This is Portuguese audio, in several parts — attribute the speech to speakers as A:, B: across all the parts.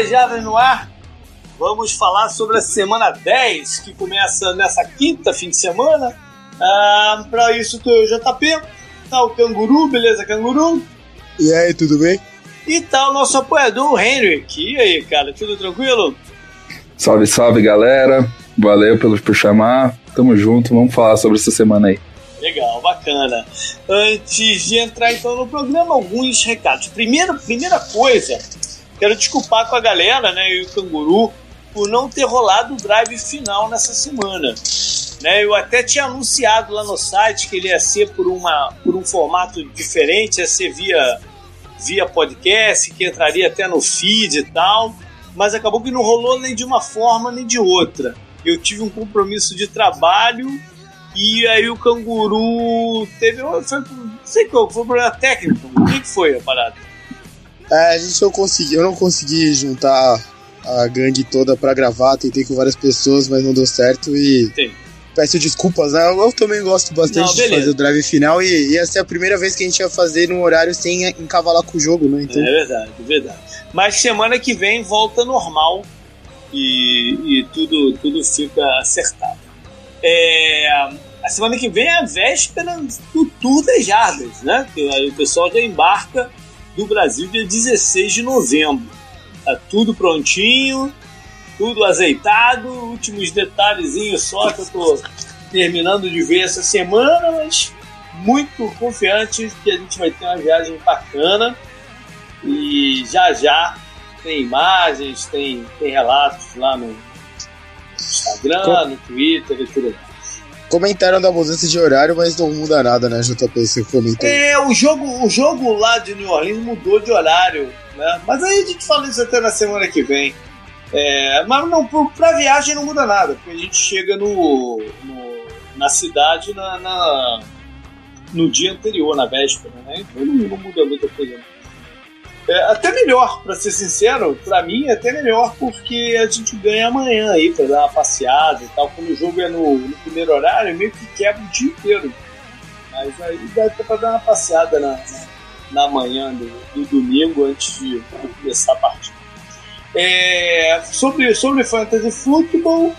A: kickoff para mais 10 Jardas no ar. Vamos falar sobre a semana 10, que começa nessa quinta, fim de semana. Ah, para isso, tô o JP, tá o Canguru, beleza, Canguru?
B: E aí, tudo bem?
A: E tá o nosso apoiador, o Henrique. E aí, cara, tudo tranquilo?
C: Salve, salve, galera. Valeu pelo, por chamar. Tamo junto, vamos falar sobre essa semana aí.
A: Legal, bacana. Antes de entrar então no programa, alguns recados. Primeiro, primeira coisa, quero desculpar com a galera, né, e o Canguru, por não ter rolado o drive final nessa semana. Né, eu até tinha anunciado lá no site que ele ia ser por, uma, por um formato diferente, ia ser via, via podcast, que entraria até no feed e tal, mas acabou que não rolou nem de uma forma nem de outra. Eu tive um compromisso de trabalho e aí o canguru teve. Foi, não sei qual, foi um problema técnico. O que, foi a parada?
B: É, a gente não conseguiu, eu não consegui juntar a gangue toda pra gravar, tentei com várias pessoas, mas não deu certo e.
A: Sim.
B: Peço desculpas, né? Eu também gosto bastante não, de fazer o drive final e ia ser a primeira vez que a gente ia fazer num horário sem encavalar com o jogo, né?
A: Então... É verdade, é verdade. Mas semana que vem volta normal e, e tudo, tudo fica acertado. É, a semana que vem é a véspera do Tour das Jardas, né? Que aí o pessoal já embarca do Brasil dia 16 de novembro. Tá tudo prontinho, tudo azeitado, últimos detalhezinhos só que eu tô terminando de ver essa semana, mas muito confiante que a gente vai ter uma viagem bacana e já já tem imagens, tem, tem relatos lá no Instagram, no Twitter e tudo mais.
B: Comentaram da mudança de horário, mas não muda nada, né, JP? Você comentou.
A: É, o jogo, o jogo lá de New Orleans mudou de horário, né? Mas aí a gente fala isso até na semana que vem. É, mas não, pra viagem não muda nada, porque a gente chega no, no na cidade na, na, no dia anterior, na véspera, né? Então não, não muda muita coisa. É, até melhor, para ser sincero, para mim é até melhor porque a gente ganha amanhã aí para dar uma passeada e tal. Quando o jogo é no, no, primeiro horário, meio que quebra o dia inteiro. Mas aí dá até para dar uma passeada na, na, na manhã do, do, domingo antes de, de, começar a partida. É, sobre, sobre Fantasy Football,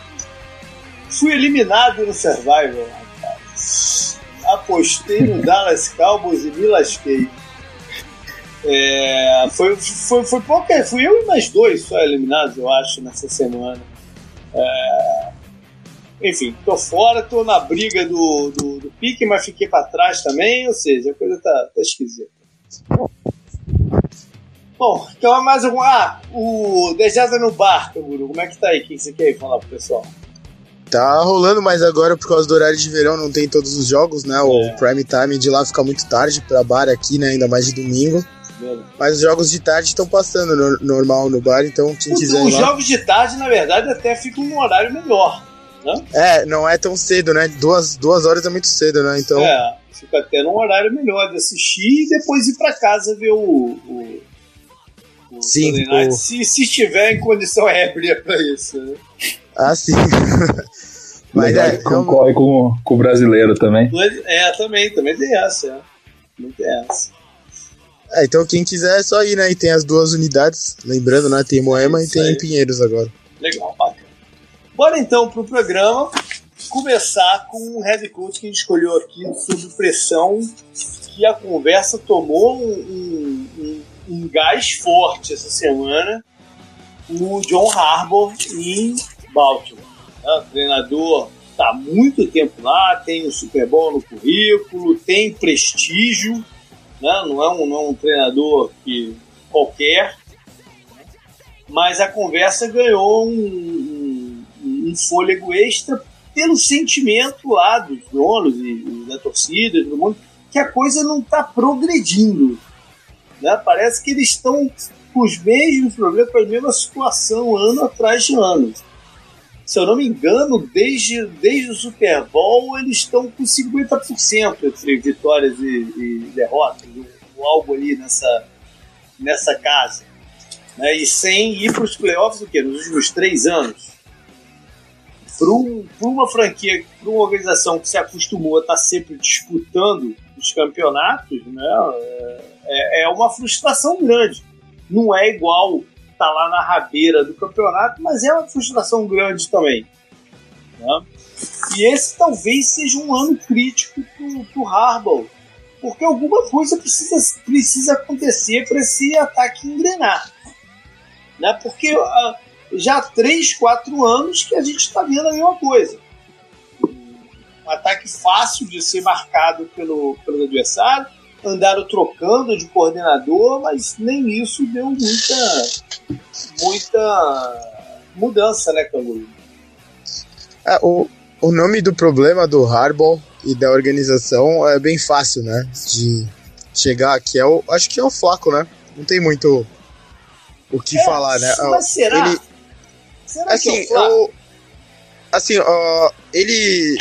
A: fui eliminado no Survival, rapaz. Apostei no Dallas Cowboys e me lasquei. É, foi, foi, foi pouca, fui eu e mais dois só eliminados, eu acho, nessa semana. É, enfim, tô fora, tô na briga do, do, do pique, mas fiquei para trás também, ou seja, a coisa tá, tá esquisita. Bom, então é mais algum. Ah, o Dejada no bar, Canguru, como é que tá aí? O que você quer falar pro pessoal?
B: Tá rolando, mas agora por causa do horário de verão não tem todos os jogos, né? O é. prime time de lá fica muito tarde pra bar aqui, né? Ainda mais de domingo. Mas os jogos de tarde estão passando no, normal no bar, então quem quiser.
A: Os lá... jogos de tarde, na verdade, até ficam num horário melhor. Né?
B: É, não é tão cedo, né? Duas, duas horas é muito cedo, né? Então...
A: É, fica até num horário melhor de assistir e depois ir para casa ver o. o,
B: o sim,
A: o... Se, se estiver em condição ébria para isso. Né?
B: Ah, sim.
C: Mas é, concorre com, com o brasileiro também.
A: É, também, também tem essa. É. Também tem essa.
B: É, então quem quiser é só ir, né? E tem as duas unidades, lembrando, né? Tem Moema e tem aí. Pinheiros agora.
A: Legal, bacana. Bora então pro programa começar com um head coach que a gente escolheu aqui sob pressão, que a conversa tomou um, um, um gás forte essa semana, o John Harbour em Baltimore. É, o treinador está há muito tempo lá, tem o Super Bowl no currículo, tem prestígio, né? não, é um, não é um treinador que qualquer, mas a conversa ganhou um, um, um fôlego extra pelo sentimento lá dos donos e, e da torcida e todo mundo, que a coisa não está progredindo. Né? Parece que eles estão com os mesmos problemas, com a mesma situação ano atrás de ano se eu não me engano, desde, desde o Super Bowl eles estão com 50% entre vitórias e, e derrotas, ou algo ali nessa, nessa casa. Né? E sem ir para os playoffs o quê? nos últimos três anos. Para um, uma franquia, para uma organização que se acostumou a estar tá sempre disputando os campeonatos, né? é, é uma frustração grande. Não é igual tá lá na rabeira do campeonato, mas é uma frustração grande também. Né? E esse talvez seja um ano crítico pro, pro Harbaugh, porque alguma coisa precisa, precisa acontecer para esse ataque engrenar. Né? Porque uh, já há 3, 4 anos que a gente está vendo a mesma coisa. Um ataque fácil de ser marcado pelo, pelo adversário, andaram trocando de coordenador, mas nem isso deu muita, muita mudança, né, Canguru?
B: É, o, o nome do problema do Harbaugh e da organização é bem fácil, né? De chegar aqui. É o, acho que é o Flaco, né? Não tem muito o que é, falar, né?
A: Mas será? Ele, será
B: assim,
A: que é o Flaco? Eu,
B: assim, ó, ele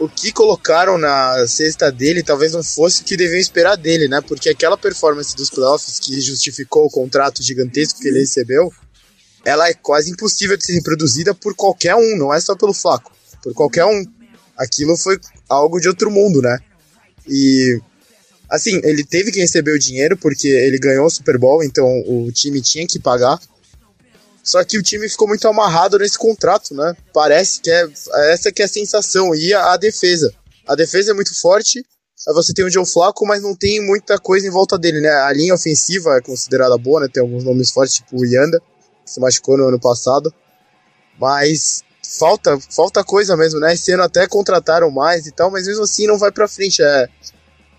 B: o que colocaram na cesta dele talvez não fosse o que deviam esperar dele, né? Porque aquela performance dos playoffs que justificou o contrato gigantesco que ele recebeu, ela é quase impossível de ser reproduzida por qualquer um, não é só pelo Flaco, por qualquer um. Aquilo foi algo de outro mundo, né? E assim, ele teve que receber o dinheiro porque ele ganhou o Super Bowl, então o time tinha que pagar. Só que o time ficou muito amarrado nesse contrato, né? Parece que é essa que é a sensação. E a, a defesa. A defesa é muito forte. Você tem o Joe Flaco, mas não tem muita coisa em volta dele, né? A linha ofensiva é considerada boa, né? Tem alguns nomes fortes, tipo o Yanda, que se machucou no ano passado. Mas falta, falta coisa mesmo, né? Esse ano até contrataram mais e tal, mas mesmo assim não vai pra frente. É,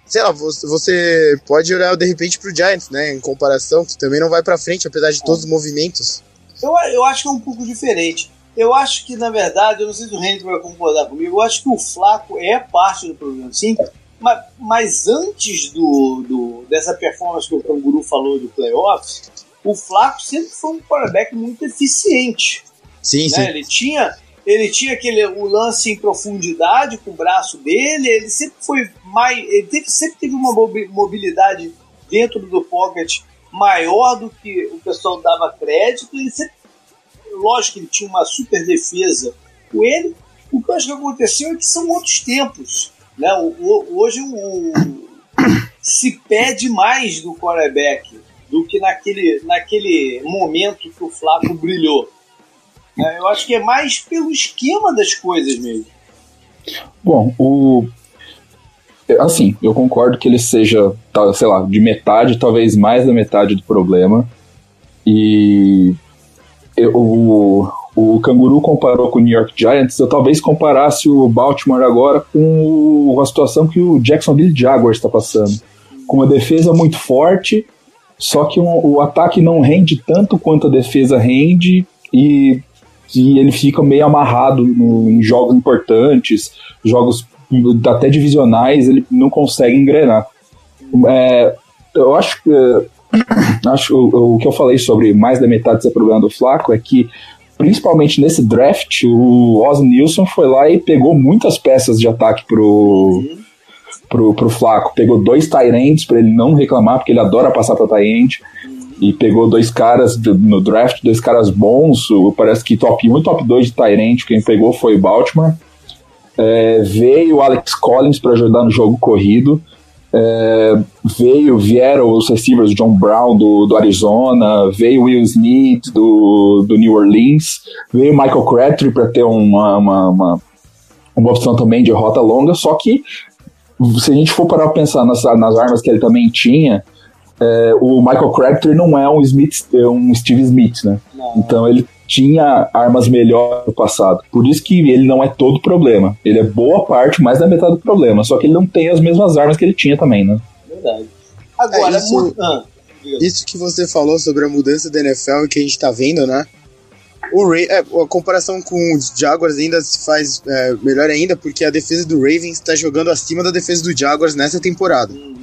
B: sei lá, você pode olhar de repente pro Giants, né? Em comparação, que também não vai pra frente, apesar de todos os movimentos.
A: Eu, eu acho que é um pouco diferente. Eu acho que, na verdade, eu não sei se o Henrique vai concordar comigo, eu acho que o Flaco é parte do problema, sim. Mas, mas antes do, do, dessa performance que o Canguru falou do playoffs, o Flaco sempre foi um quarterback muito eficiente.
B: Sim,
A: né?
B: sim.
A: Ele tinha, ele tinha aquele, o lance em profundidade com o braço dele, ele sempre foi mais. Ele teve, sempre teve uma mobilidade dentro do pocket maior do que o pessoal dava crédito. Ele sempre, lógico que ele tinha uma super defesa com ele. O que eu acho que aconteceu é que são outros tempos. Né? O, o, hoje o, se pede mais do quarterback do que naquele, naquele momento que o Flávio brilhou. É, eu acho que é mais pelo esquema das coisas mesmo.
C: Bom, o, assim, eu concordo que ele seja, sei lá, de metade, talvez mais da metade do problema. E eu, o, o Canguru comparou com o New York Giants, eu talvez comparasse o Baltimore agora com a situação que o Jacksonville Jaguars está passando. Com uma defesa muito forte, só que um, o ataque não rende tanto quanto a defesa rende e, e ele fica meio amarrado no, em jogos importantes, jogos até divisionais, ele não consegue engrenar. É, eu acho que acho o, o, que eu falei sobre mais da metade ser problema do Flaco é que principalmente nesse draft o Oz Nilson foi lá e pegou muitas peças de ataque pro pro, pro Flaco, pegou dois Tyrants para ele não reclamar porque ele adora passar para Tyrant e pegou dois caras no draft, dois caras bons, parece que top 1 e top 2 de Tyrant, quem pegou foi o Baltimore é, veio o Alex Collins para ajudar no jogo corrido. É, veio, vieram os receivers John Brown do, do Arizona, veio Will Smith do, do New Orleans, veio Michael Crabtree para ter uma, uma, uma, uma, opção também de rota longa. Só que, se a gente for parar para pensar nas, nas armas que ele também tinha, é, o Michael Crabtree não é um, Smith, é um Steve Smith, né? Não. Então ele tinha armas melhores no passado. Por isso que ele não é todo o problema. Ele é boa parte, mais da metade do problema. Só que ele não tem as mesmas armas que ele tinha também, né?
A: Verdade. Agora,
B: é, isso, ah, isso que você falou sobre a mudança da NFL que a gente tá vendo, né? O Ray, é, a comparação com os Jaguars ainda se faz é, melhor ainda, porque a defesa do Ravens está jogando acima da defesa do Jaguars nessa temporada. Uhum.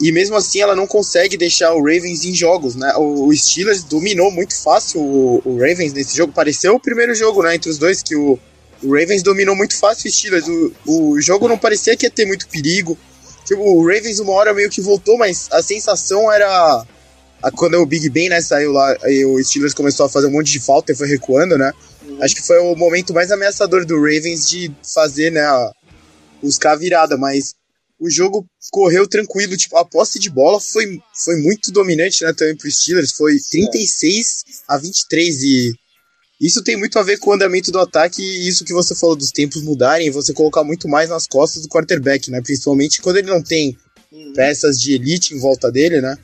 B: E mesmo assim ela não consegue deixar o Ravens em jogos, né? O, Steelers dominou muito fácil o, o, Ravens nesse jogo. Pareceu o primeiro jogo, né? Entre os dois, que o, o Ravens dominou muito fácil o Steelers. O, o jogo não parecia que ia ter muito perigo. Tipo, o Ravens uma hora meio que voltou, mas a sensação era. A, quando o Big Ben né, saiu lá e o Steelers começou a fazer um monte de falta e foi recuando, né? Uhum. Acho que foi o momento mais ameaçador do Ravens de fazer, né? A, buscar a virada, mas o jogo correu tranquilo. Tipo, a posse de bola foi, foi muito dominante né, também para os Steelers. Foi 36 a 23 e isso tem muito a ver com o andamento do ataque e isso que você falou dos tempos mudarem, você colocar muito mais nas costas do quarterback, né? Principalmente quando ele não tem uhum. peças de elite em volta dele, né?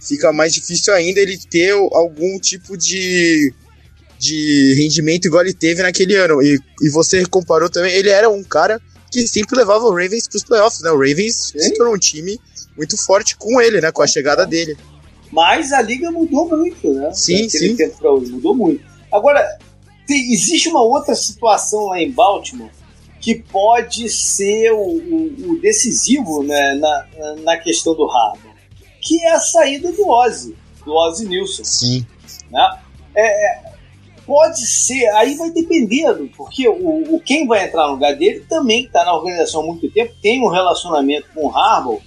B: Fica mais difícil ainda ele ter algum tipo de, de rendimento igual ele teve naquele ano. E, e você comparou também, ele era um cara que sempre levava o Ravens para os playoffs, né? O Ravens Sim. se tornou um time muito forte com ele, né? Com a chegada dele.
A: Mas a liga mudou muito, né?
B: Sim, sim.
A: Tempo pra hoje, mudou muito. Agora, tem, existe uma outra situação lá em Baltimore que pode ser o, o, o decisivo né, na, na questão do Harbaugh, que é a saída do Ozzy, do Ozzy Nilson.
B: Sim.
A: Né? É, é pode ser, aí vai dependendo, porque o, o quem vai entrar no lugar dele também está na organização há muito tempo, tem um relacionamento com o Harbaugh,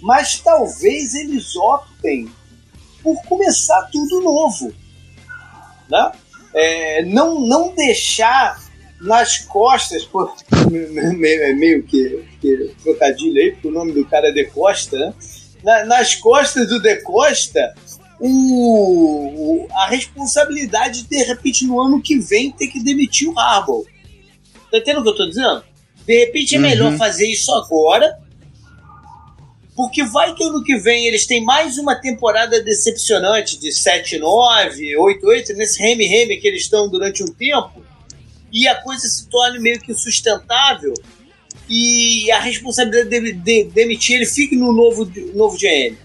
A: mas talvez eles optem por começar tudo novo. Né? É, não, não deixar nas costas, por, meio, meio que, que, trocadilho aí, porque o nome do cara é De Costa, né? Na, nas costas do De Costa o, a responsabilidade de, de repente, no ano que vem, ter que demitir o Harbaugh. Tá entendendo o que eu tô dizendo? De repente é uhum. melhor fazer isso agora, porque vai que ano que vem eles têm mais uma temporada decepcionante de 7-9, 8-8, nesse reme-reme que eles estão durante um tempo, e a coisa se torne meio que sustentável, e a responsabilidade de, de, de demitir ele fique no novo, novo GM.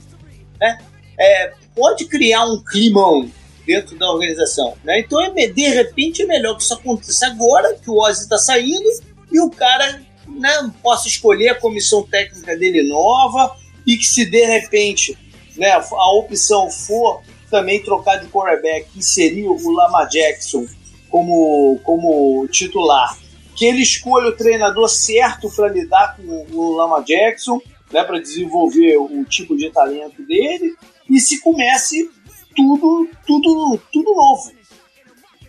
A: Né? É, pode criar um climão dentro da organização. Né? Então, é, de repente, é melhor que isso aconteça agora, que o Ozzy está saindo, e o cara né, possa escolher a comissão técnica dele nova, e que se de repente né, a opção for também trocar de quarterback, inserir o Lama Jackson como, como titular, que ele escolha o treinador certo para lidar com o Lama Jackson, né, para desenvolver o tipo de talento dele, e se comece tudo, tudo, tudo novo.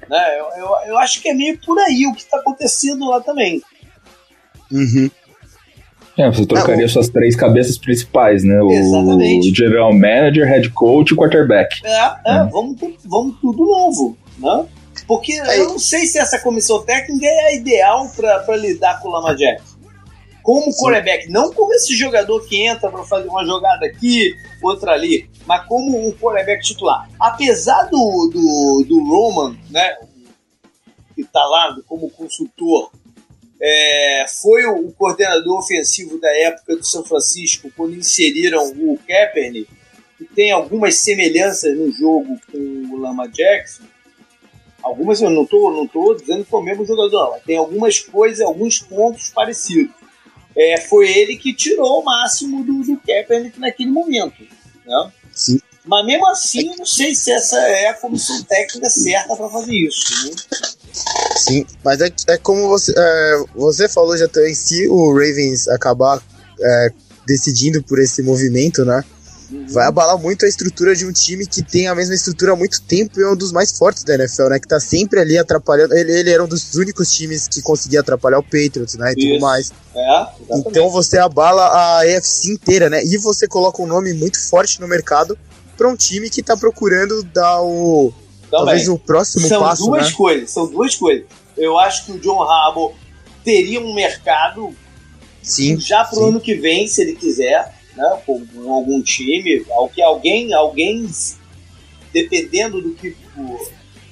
A: Né? Eu, eu, eu acho que é meio por aí o que está acontecendo lá também.
B: Uhum.
C: É, você trocaria Não, suas três cabeças principais, né?
A: Exatamente.
C: O general manager, head coach e quarterback.
A: É, é, uhum. vamos, vamos tudo novo, né? Porque eu não sei se essa comissão técnica é a ideal para lidar com o Lama Jackson como quarterback, não como esse jogador que entra para fazer uma jogada aqui, outra ali, mas como um quarterback titular. Apesar do, do, do Roman, né, que está lá como consultor, é, foi o coordenador ofensivo da época do São Francisco quando inseriram o Kaepernick, que tem algumas semelhanças no jogo com o Lama Jackson. Algumas eu não estou não tô dizendo que é o mesmo jogador, não. Tem algumas coisas, alguns pontos parecidos é, foi ele que tirou o máximo do, do Kaepernick naquele momento. Né?
B: Sim.
A: Mas mesmo assim, não sei se essa é a comissão técnica certa para fazer isso. Né?
B: Sim, mas é, é como você, é, você falou já também, se o Ravens acabar é, decidindo por esse movimento, né? Vai abalar muito a estrutura de um time que tem a mesma estrutura há muito tempo e é um dos mais fortes da NFL, né? Que tá sempre ali atrapalhando. Ele, ele era um dos únicos times que conseguia atrapalhar o Patriots, né? E Isso. tudo mais.
A: É,
B: então você abala a AFC inteira, né? E você coloca um nome muito forte no mercado para um time que tá procurando dar o. Também. Talvez o próximo
A: são
B: passo.
A: São duas
B: né?
A: coisas, são duas coisas. Eu acho que o John Harbaugh teria um mercado
B: sim,
A: já pro
B: sim.
A: ano que vem, se ele quiser né, com, com algum time, ao que alguém, alguém dependendo do que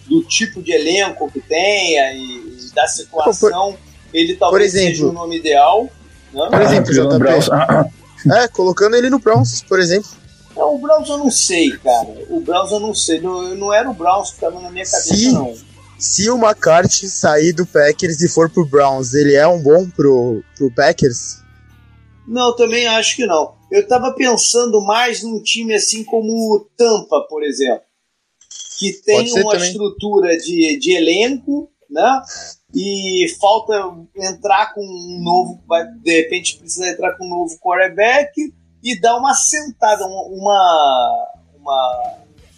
A: do tipo de elenco que tenha e, e da situação, por, ele talvez exemplo, seja o nome ideal. Né?
B: Por exemplo, JP. é, colocando ele no Browns, por exemplo.
A: Não, o Browns eu não sei, cara. O Browns eu não sei. Não, não era o Browns que estava na minha cabeça, se, não.
B: Se o McCarthy sair do Packers e for pro Browns, ele é um bom pro, pro Packers?
A: Não, também acho que não. Eu estava pensando mais num time assim como o Tampa, por exemplo, que tem uma também. estrutura de, de elenco, né? E falta entrar com um novo, de repente precisa entrar com um novo quarterback e dar uma sentada, uma, uma,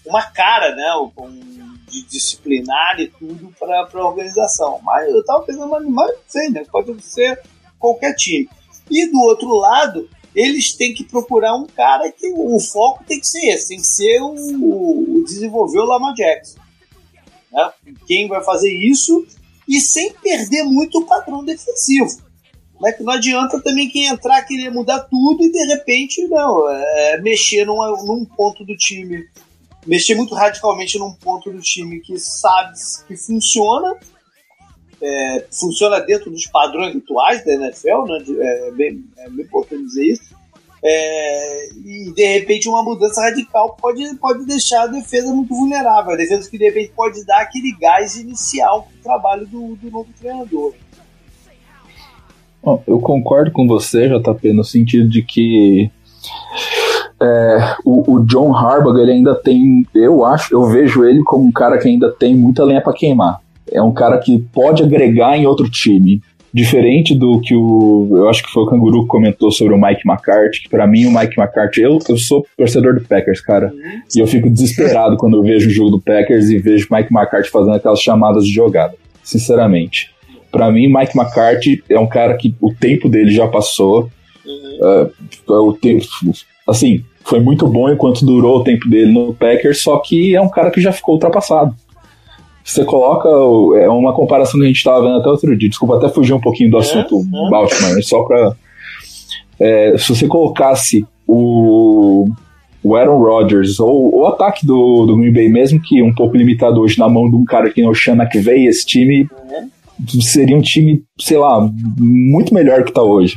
A: uma cara, né? Um, de disciplinar e tudo para a organização. Mas eu estava pensando, mas não sei, né? Pode ser qualquer time. E do outro lado, eles têm que procurar um cara que o foco tem que ser esse, tem que ser o, o desenvolver o Lamar Jackson. Né? Quem vai fazer isso e sem perder muito o padrão defensivo. Né? Que não adianta também quem entrar querer mudar tudo e de repente não, é, mexer num, num ponto do time, mexer muito radicalmente num ponto do time que sabe que funciona é, funciona dentro dos padrões atuais da NFL, né? é, bem, é bem importante dizer isso. É, e de repente uma mudança radical pode, pode deixar a defesa muito vulnerável. A defesa que de repente pode dar aquele gás inicial para o trabalho do, do novo treinador.
C: Bom, eu concordo com você, JP, no sentido de que é, o, o, John Harbaugh ele ainda tem, eu acho, eu vejo ele como um cara que ainda tem muita lenha para queimar. É um cara que pode agregar em outro time. Diferente do que o. Eu acho que foi o Canguru que comentou sobre o Mike McCarthy, que pra mim o Mike McCarthy. Eu, eu sou torcedor do Packers, cara. E eu fico desesperado quando eu vejo o jogo do Packers e vejo Mike McCarthy fazendo aquelas chamadas de jogada. Sinceramente. Para mim, Mike McCarthy é um cara que o tempo dele já passou. Uh, o tempo, assim, foi muito bom enquanto durou o tempo dele no Packers, só que é um cara que já ficou ultrapassado. Você coloca. É uma comparação que a gente estava vendo até outro dia. Desculpa até fugir um pouquinho do é, assunto é. Baltimore, mas só para. É, se você colocasse o, o Aaron Rodgers ou o ataque do, do Green Bay, mesmo que um pouco limitado hoje na mão de um cara que não chama que veio, esse time seria um time, sei lá, muito melhor que está hoje.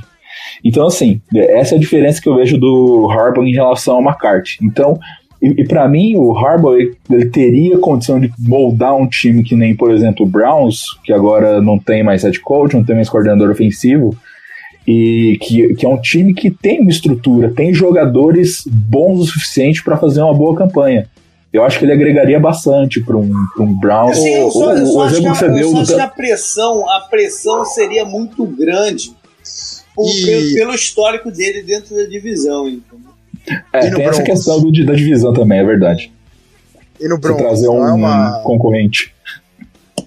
C: Então, assim, essa é a diferença que eu vejo do Harbaugh em relação ao McCarthy. Então, e, e para mim, o Harbaugh ele, ele, teria condição de moldar um time que nem, por exemplo, o Browns, que agora não tem mais head coach, não tem mais coordenador ofensivo, e que, que é um time que tem uma estrutura, tem jogadores bons o suficiente para fazer uma boa campanha. Eu acho que ele agregaria bastante para um, um Browns.
A: Assim, eu só, eu só acho, que, a, eu só acho que a pressão, a pressão seria muito grande por, e... pelo, pelo histórico dele dentro da divisão. Entendeu?
C: É, tem essa questão do, da divisão também, é verdade.
B: E no Broncos,
C: trazer um, é uma... concorrente.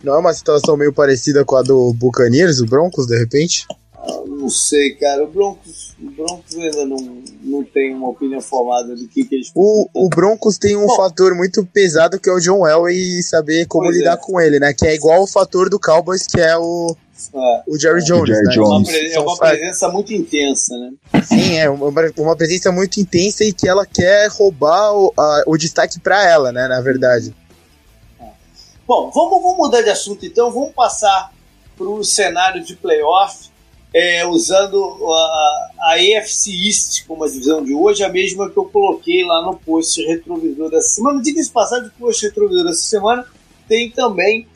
B: Não é uma situação meio parecida com a do Buccaneers, o Broncos, de repente?
A: Ah, não sei, cara. O Broncos, o Broncos ainda não, não tem uma opinião formada do que, que eles
B: o, o Broncos tem um Bom, fator muito pesado que é o John Elway e saber como lidar é. com ele, né? Que é igual o fator do Cowboys, que é o é. O Jerry Jones, o Jerry
A: né? Jones. É uma presença muito intensa, né?
B: Sim, é uma, uma presença muito intensa e que ela quer roubar o, a, o destaque para ela, né? Na verdade.
A: É. Bom, vamos, vamos mudar de assunto então. Vamos passar para o cenário de playoff, é, usando a, a AFC East como a divisão de hoje, a mesma que eu coloquei lá no post retrovisor dessa semana. Diga-se passagem, o post retrovisor dessa semana tem também,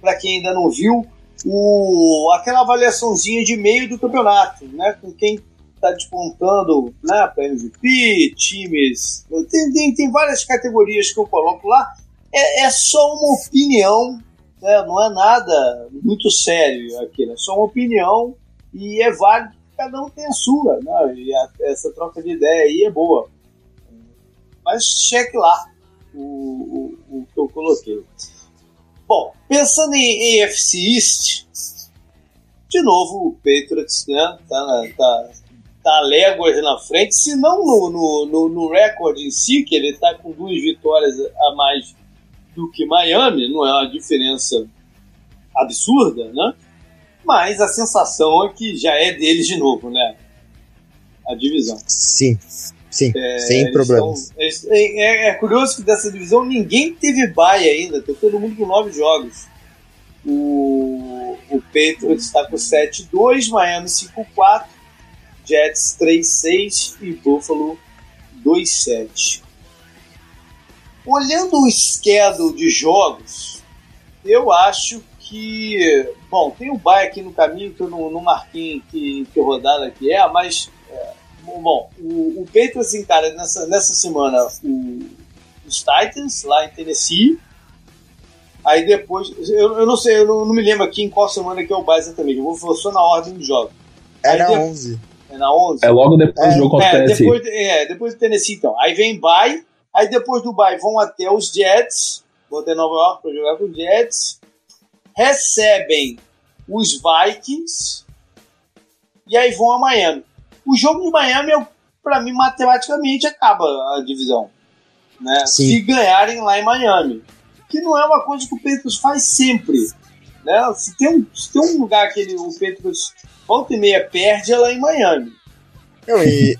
A: para quem ainda não viu, o, aquela avaliaçãozinha de meio do campeonato, né? Com quem está despontando né, para MVP, times. Tem, tem, tem, várias categorias que eu coloco lá. É, é só uma opinião, né? não é nada muito sério aquilo, é só uma opinião e é válido que cada um tem a sua. Né? E a, essa troca de ideia aí é boa. Mas cheque lá o, o, o que eu coloquei. Bom, pensando em AFC East, de novo o Patriots né, tá, tá, tá léguas na frente, se não no, no, no, no recorde em si, que ele está com duas vitórias a mais do que Miami, não é uma diferença absurda, né? Mas a sensação é que já é deles de novo, né? A divisão.
B: Sim. Sim, é, sem problemas.
A: é, é, é, curioso que dessa divisão ninguém teve bye ainda, tá todo mundo com nove jogos. O, o Patriots está com 7-2, Miami 5-4, Jets 3-6 e Buffalo 2-7. Olhando o schedule de jogos, eu acho que. Bom, tem o bye aqui no caminho que eu não, não marquei que, que rodada que é, mas Bom, o, o Patriots encara nessa, nessa semana o, os Titans, lá em Tennessee. Aí depois, eu, eu não sei, eu não, não, me lembro aqui em qual semana que é o bye exatamente. Eu vou só na ordem dos jogos.
B: É Aí na de, 11.
A: É na 11?
C: É logo depois é, do jogo é,
A: Tennessee. Depois, é, depois do Tennessee, então. Aí vem bye. Aí depois do bye vão até os Jets. Vão até Nova York para jogar com os Jets. Recebem os Vikings. E aí vão a Miami. O jogo de Miami, para mim, matematicamente acaba a divisão. Né? Se ganharem lá em Miami. Que não é uma coisa que o Patriots faz sempre. Né? Se, tem um, se tem um lugar que ele, o Patriots volta e meia perde, é lá em Miami.
B: Não, e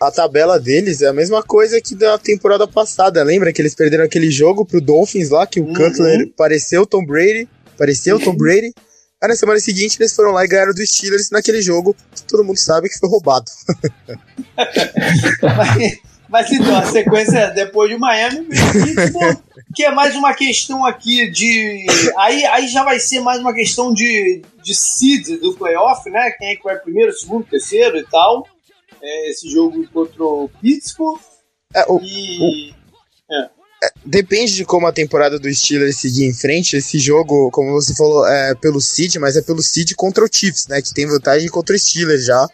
B: a tabela deles é a mesma coisa que da temporada passada. Lembra que eles perderam aquele jogo pro Dolphins lá, que o uhum. Cutler pareceu Tom Brady, pareceu Tom Brady. Aí na semana seguinte eles foram lá e ganharam dos Steelers naquele jogo que todo mundo sabe que foi roubado.
A: mas, mas então, a sequência depois de Miami, que é mais uma questão aqui de. Aí, aí já vai ser mais uma questão de, de seed do playoff, né? Quem é que vai primeiro, segundo, terceiro e tal é, esse jogo contra o Pittsburgh. É, o, e...
B: o... É. É, depende de como a temporada do Steelers seguir em frente. Esse jogo, como você falou, é pelo Seed, mas é pelo Seed contra o Chiefs, né? Que tem vantagem contra o Steelers já.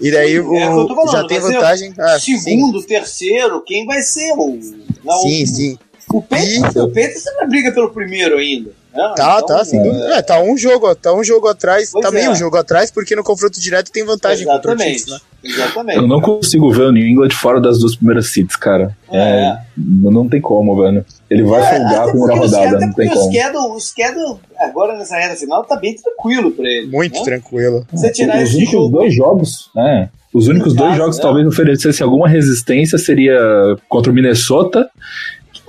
B: E daí sim, o, falando, já tem vantagem.
A: Ah, segundo, sim. terceiro, quem vai ser o.
B: Não, sim, o, sim.
A: O e... o Panthers ainda briga pelo primeiro ainda.
B: Não, tá, então, tá, sim. É... é... tá um jogo, tá um jogo atrás, pois tá meio é. um jogo atrás, porque no confronto direto tem vantagem
A: Exatamente. contra o Chiefs, né? Exatamente.
C: Eu não consigo ver o New England fora das duas primeiras seeds, cara. É. é não tem como, velho. Ele vai é, folgar a primeira rodada, não tem como. O
A: schedule, o schedule, agora nessa reta final, tá bem tranquilo pra ele.
B: Muito né? tranquilo.
C: Você tirar Os únicos jogo... dois jogos, né? Os únicos dois jogos que né? talvez oferecessem alguma resistência seria contra o Minnesota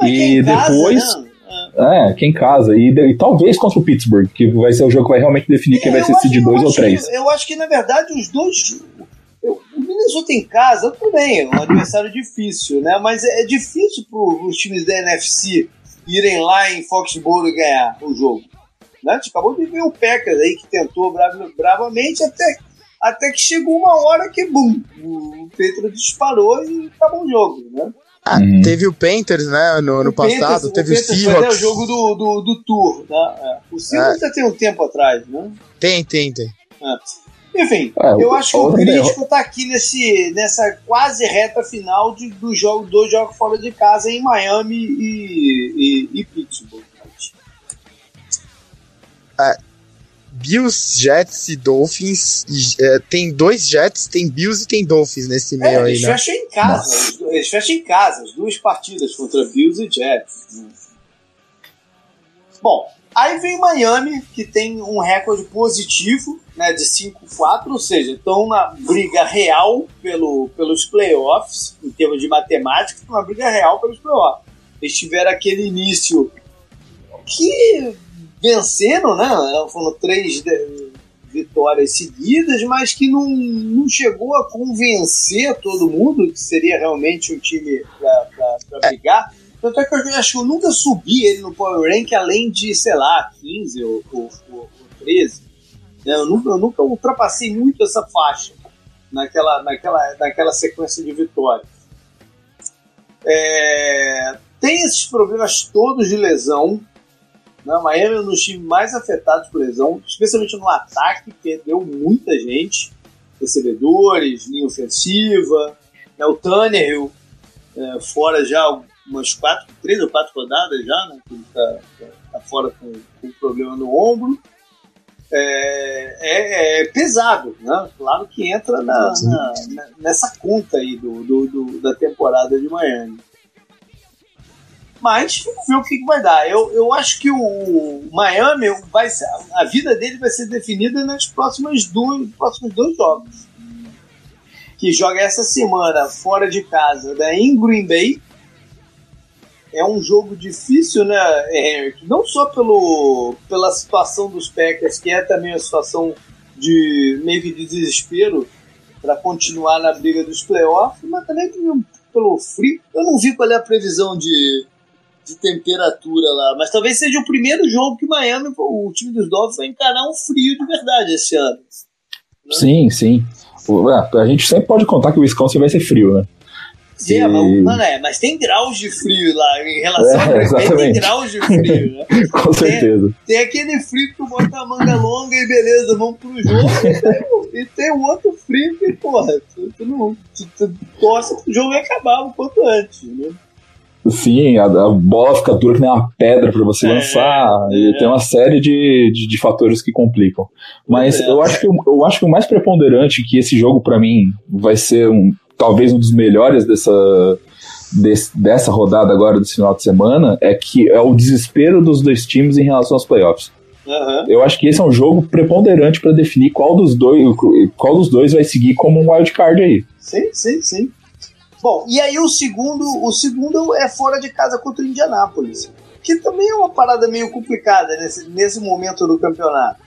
C: e depois. Casa, né? É, quem casa. E, e, talvez contra o Pittsburgh, que vai ser o jogo que vai realmente definir quem vai ser seed 2 ou 3.
A: Eu acho que, na verdade, os dois. O Minnesota em casa, tudo bem, é um adversário difícil, né? Mas é, é difícil para os times da NFC irem lá em Foxborough e ganhar o jogo. Né? A gente acabou de ver o Packers aí que tentou bravamente até, até que chegou uma hora que, bum, o Petro disparou e acabou o jogo, né?
B: Ah, uhum. Teve o Panthers, né, no ano passado, Panthers, teve o, o Seahawks.
A: É o jogo do, do, do Tour, né? É. O Seahawks é. já tem um tempo atrás, né?
B: Tem, tem, tem.
A: É. Enfim, é, eu acho que o crítico tá aqui nesse, nessa quase reta final de, do jogo, dois jogos fora de casa em Miami e, e, e Pittsburgh.
B: É, Bills, Jets e Dolphins. E, é, tem dois Jets, tem Bills e tem Dolphins nesse meio é, aí,
A: eles
B: né?
A: Fecham em casa, eles fecham em casa, as duas partidas contra Bills e Jets. Bom, aí vem Miami, que tem um recorde positivo, né, de 5-4, ou seja, estão na briga real pelo, pelos playoffs, em termos de matemática, estão na briga real pelos playoffs. Eles tiveram aquele início que vencendo, né? Foram três vitórias seguidas, mas que não, não chegou a convencer todo mundo que seria realmente um time para é. brigar. Tanto é que eu acho que eu nunca subi ele no Power Rank além de, sei lá, 15 ou, ou, ou 13. Né, eu nunca, eu nunca ultrapassei muito essa faixa naquela, naquela, naquela sequência de vitórias. É, tem esses problemas todos de lesão, né? Miami é um dos times mais afetados por lesão, especialmente no ataque, perdeu muita gente, recebedores, linha ofensiva, né? o Tannehill é, fora já umas quatro, três ou quatro rodadas já, né? Que ele tá, tá, tá fora com, com problema no ombro. É, é, é, pesado, né? Claro que entra na, na, nessa conta aí do, do, do, da temporada de Miami. Mas vamos ver o que, que vai dar. Eu, eu acho que o Miami vai ser, a vida dele vai ser definida nas próximas dois, próximos dois jogos. Que joga essa semana fora de casa, né, em Green Bay. É um jogo difícil, né, Henrique? Não só pelo, pela situação dos Packers, que é também uma situação de meio que de desespero para continuar na briga dos playoffs, mas também pelo frio. Eu não vi qual é a previsão de, de temperatura lá. Mas talvez seja o primeiro jogo que Miami, o time dos Dolphins, vai encarar um frio de verdade esse ano.
C: Né? Sim, sim. É, a gente sempre pode contar que o Wisconsin vai ser frio, né?
A: Sim, e... mas, mano, é, mas tem graus de frio lá em relação é, a Green tem graus de frio, né?
C: Com certeza.
A: Tem, aquele frio que tu bota a manga longa e beleza, vamos pro jogo. e, tem, e tem o outro frio que, porra, tu, tu não tu, tu torce pro jogo acabar o quanto antes, né?
C: Sim, a, a, bola fica dura que nem uma pedra para você é, lançar. É. E tem uma série de, de, de, fatores que complicam. Mas é. eu, acho que, eu acho que o mais preponderante que esse jogo, para mim, vai ser um, talvez um dos melhores dessa, desse, dessa rodada agora, desse final de semana, é que é o desespero dos dois times em relação aos playoffs. Uhum. Eu acho que esse é um jogo preponderante para definir qual dos dois qual dos dois vai seguir como um wildcard aí.
A: Sim, sim, sim. Bom, e aí o segundo, o segundo é fora de casa contra o Indianápolis, que também é uma parada meio complicada nesse, nesse momento do campeonato,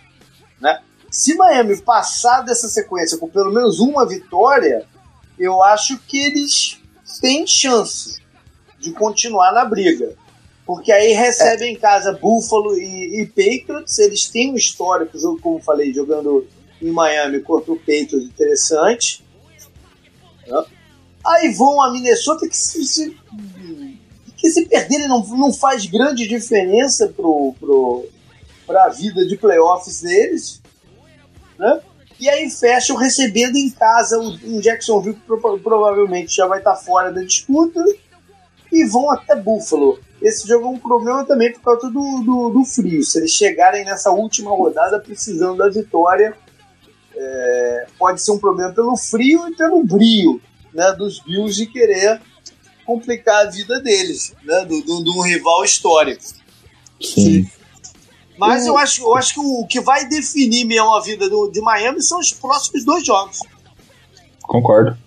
A: né? Se Miami passar dessa sequência com pelo menos uma vitória, eu acho que eles têm chance de continuar na briga. Porque aí recebem em casa Buffalo e, e, Patriots, eles têm um histórico, como falei, jogando em Miami contra o Patriots interessante. Aí vão a Minnesota, que se, se, que se perderem não, não faz grande diferença pro, pro, pra vida de playoffs deles. Né? E aí fecham recebendo em casa um Jacksonville que provavelmente já vai estar fora da disputa e vão até Buffalo esse jogo é um problema também por causa do, do, do frio. Se eles chegarem nessa última rodada precisando da vitória, é, pode ser um problema pelo frio e pelo brio né, dos Bills de querer complicar a vida deles, né, de um rival histórico.
C: Sim.
A: Mas eu acho, eu acho que o que vai definir mesmo a vida do, de Miami são os próximos dois jogos.
C: Concordo.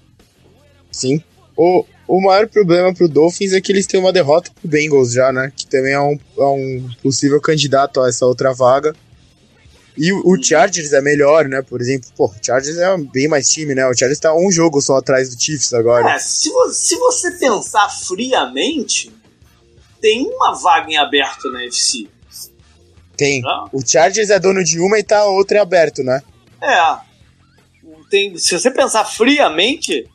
B: Sim. O, o maior problema pro Dolphins é que eles têm uma derrota pro Bengals já, né? Que também é um, é um possível candidato a essa outra vaga. E o, o Chargers é melhor, né? Por exemplo, pô, o Chargers é bem mais time, né? O Chargers tá um jogo só atrás do Chiefs agora.
A: É, se, vo se você pensar friamente, tem uma vaga em aberto na FC.
B: Tem. Não? O Chargers é dono de uma e tá a outra em aberto, né?
A: É. Tem, se você pensar friamente,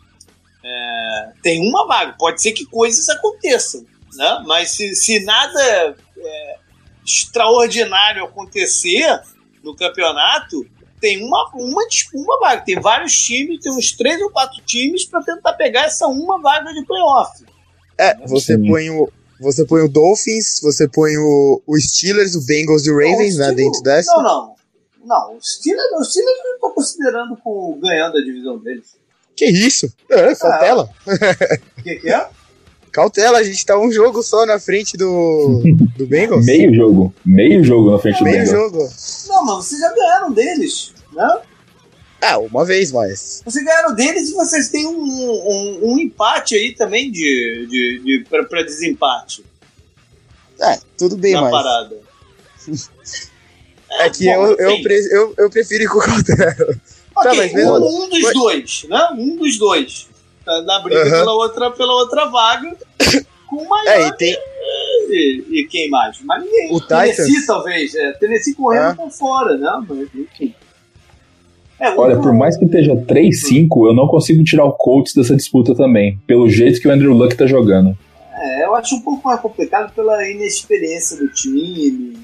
A: é, tem uma vaga. Pode ser que coisas aconteçam, né? Mas se, se nada é, extraordinário acontecer no campeonato, tem uma, uma, uma vaga. Tem vários times, tem uns três ou quatro times para tentar pegar essa uma vaga de playoff.
B: É, você põe o, você põe o Dolphins, você põe o, o Steelers, o Bengals e o Ravens, não, né, dentro dessa?
A: Não, não. Não, o Steelers, o Steelers eu não tô considerando com, ganhando a divisão deles.
B: Que isso? É, cautela.
A: O que, que é?
B: Cautela, a gente tá um jogo só na frente do, do Bengals.
C: Meio jogo. Meio jogo na frente é, do
B: meio
C: Bengals.
B: Meio jogo.
A: Não, mas vocês já ganharam deles, né?
B: Ah, uma vez, mas.
A: Vocês ganharam deles e vocês têm um, um, um empate aí também de, de, de, pra, pra desempate.
B: É, tudo bem,
A: na
B: mas.
A: parada.
B: é, é que bom, eu, eu, pre, eu, eu prefiro ir com cautela.
A: Ok, tá, mas mesmo... um, um dos dois, né? Um dos dois. Tá na briga pela, outra, pela outra vaga. Com o Miami.
B: É, e, tem...
A: e, e quem mais? Mas ninguém.
B: O Tennessee,
A: Titans. talvez. É, Tennessee correndo é. por fora, né? Mas, enfim.
C: É, Olha, por mais que esteja 3-5, eu não consigo tirar o Colts dessa disputa também, pelo jeito que o Andrew Luck tá jogando.
A: É, eu acho um pouco mais complicado pela inexperiência do time.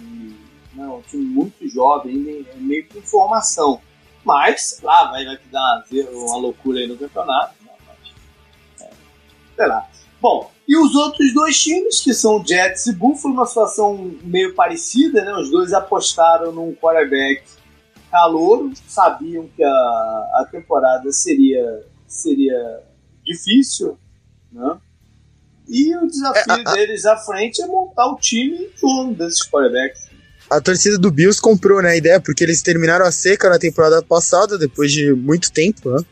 A: Não, um time muito jovem, é meio que informação. Mas, lá, vai, vai dar uma loucura aí no campeonato. Né? Mas, é, sei lá. Bom, e os outros dois times, que são Jets e Buffalo, uma situação meio parecida, né? Os dois apostaram num quarterback calouro, sabiam que a, a temporada seria, seria difícil, né? E o desafio é, a, deles à frente é montar o time em torno desses quarterbacks
B: a torcida do Bills comprou, né, a ideia, porque eles terminaram a seca na temporada passada, depois de muito tempo, né?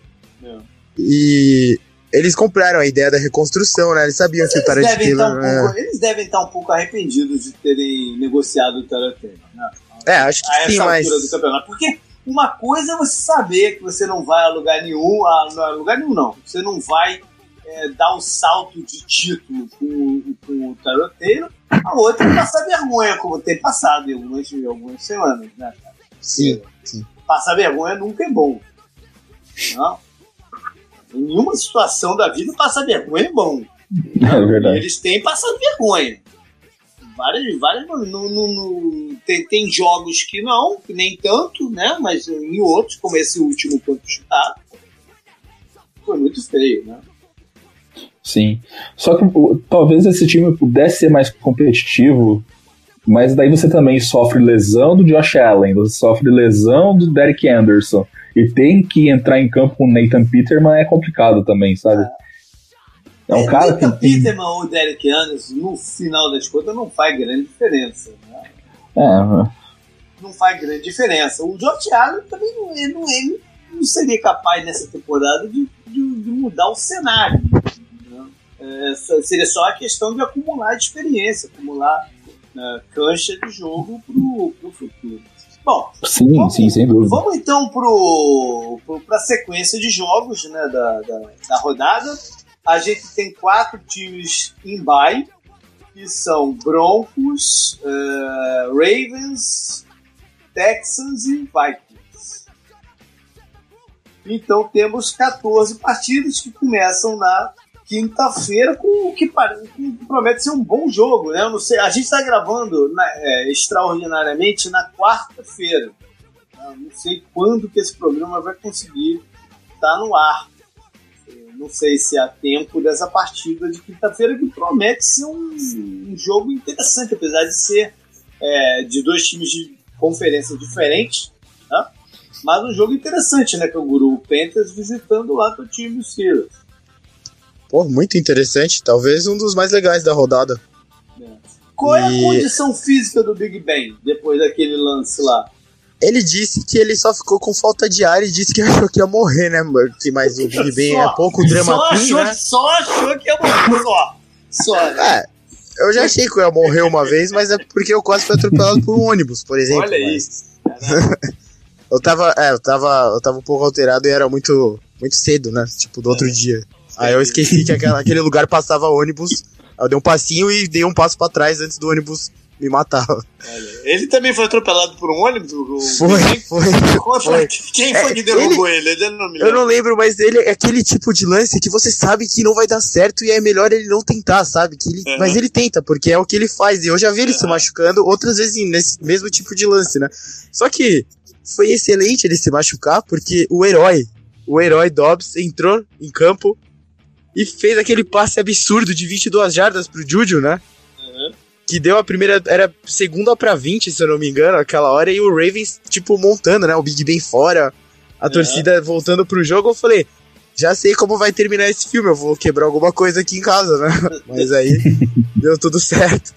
B: É. E eles compraram a ideia da reconstrução, né? Eles sabiam que o Tarantino... Devem
A: um pouco, Eles devem estar um pouco arrependidos de terem negociado o Tarantino, né?
B: É, acho que a sim, mas...
A: do campeonato. Porque uma coisa é você saber que você não vai a lugar nenhum, a lugar nenhum não, você não vai é, dar o um salto de título com, com o Tarantino, a outra é passar vergonha, como tem passado em algumas, em algumas semanas, né, cara?
B: Sim, sim.
A: Passar vergonha nunca é bom. Não? Em nenhuma situação da vida passar vergonha é bom.
C: É verdade.
A: Eles têm passado vergonha. Várias, várias, no, no, no, tem, tem jogos que não, que nem tanto, né? Mas em outros, como esse último quanto chutado, foi muito feio, né?
C: Sim. Só que talvez esse time pudesse ser mais competitivo, mas daí você também sofre lesão do Josh Allen, você sofre lesão do Derek Anderson, e tem que entrar em campo com o Nathan Peterman é complicado também, sabe?
A: É, um é, cara que. Peterman ou Derek Anderson, no final das contas, não faz grande diferença. Né? É. Não faz grande diferença. O Josh Allen também não, ele, não, ele não seria capaz nessa temporada de, de, de mudar o cenário. É, seria só a questão de acumular experiência, acumular uh, cancha de jogo para o futuro. Bom,
C: sim, vamos, sim, sem dúvida.
A: Vamos então para a sequência de jogos né, da, da, da, rodada. A gente tem quatro times em bye, que são Broncos, uh, Ravens, Texans e Vikings. Então temos 14 partidas que começam na quinta-feira com o que, promete ser um bom jogo, né? Eu não sei, a gente está gravando na, é, extraordinariamente na quarta-feira. Não sei quando que esse programa vai conseguir estar tá no ar. Não sei se há tempo dessa partida de quinta-feira que promete ser um, um, jogo interessante, apesar de ser é, de dois times de conferência diferentes, né? mas um jogo interessante, né, Canguru? O Panthers visitando lá o time do Steelers.
B: Pô, muito interessante. Talvez um dos mais legais da rodada.
A: É. Qual é a condição física do Big Ben depois daquele lance lá?
B: Ele disse que ele só ficou com falta de ar e disse que achou que ia morrer, né? Que, mas o Big Ben é pouco drama
A: só achou, né? Só achou que ia morrer, só. Só?
B: É, eu já achei que eu ia morrer uma vez, mas é porque eu quase fui atropelado por um ônibus, por exemplo.
A: Olha
B: mas...
A: isso.
B: eu tava, é, eu tava, eu tava um pouco alterado e era muito, muito cedo, né? Tipo, do outro é. dia. Aí eu esqueci que aquela, aquele lugar passava ônibus. Eu dei um passinho e dei um passo para trás antes do ônibus me matar.
A: ele também foi atropelado por um ônibus?
B: Foi, foi,
A: foi. Quem foi é, que derrubou ele? ele?
B: Não eu não lembro, mas ele é aquele tipo de lance que você sabe que não vai dar certo e é melhor ele não tentar, sabe? Que ele, uhum. Mas ele tenta, porque é o que ele faz. E eu já vi ele uhum. se machucando outras vezes nesse mesmo tipo de lance, né? Só que foi excelente ele se machucar, porque o herói, o herói Dobbs entrou em campo e fez aquele passe absurdo de 22 jardas pro Juju, né? Que deu a primeira, era segunda para 20, se eu não me engano, aquela hora, e o Ravens, tipo, montando, né? O Big Ben fora, a uhum. torcida voltando pro jogo. Eu falei, já sei como vai terminar esse filme, eu vou quebrar alguma coisa aqui em casa, né? Mas aí deu tudo certo.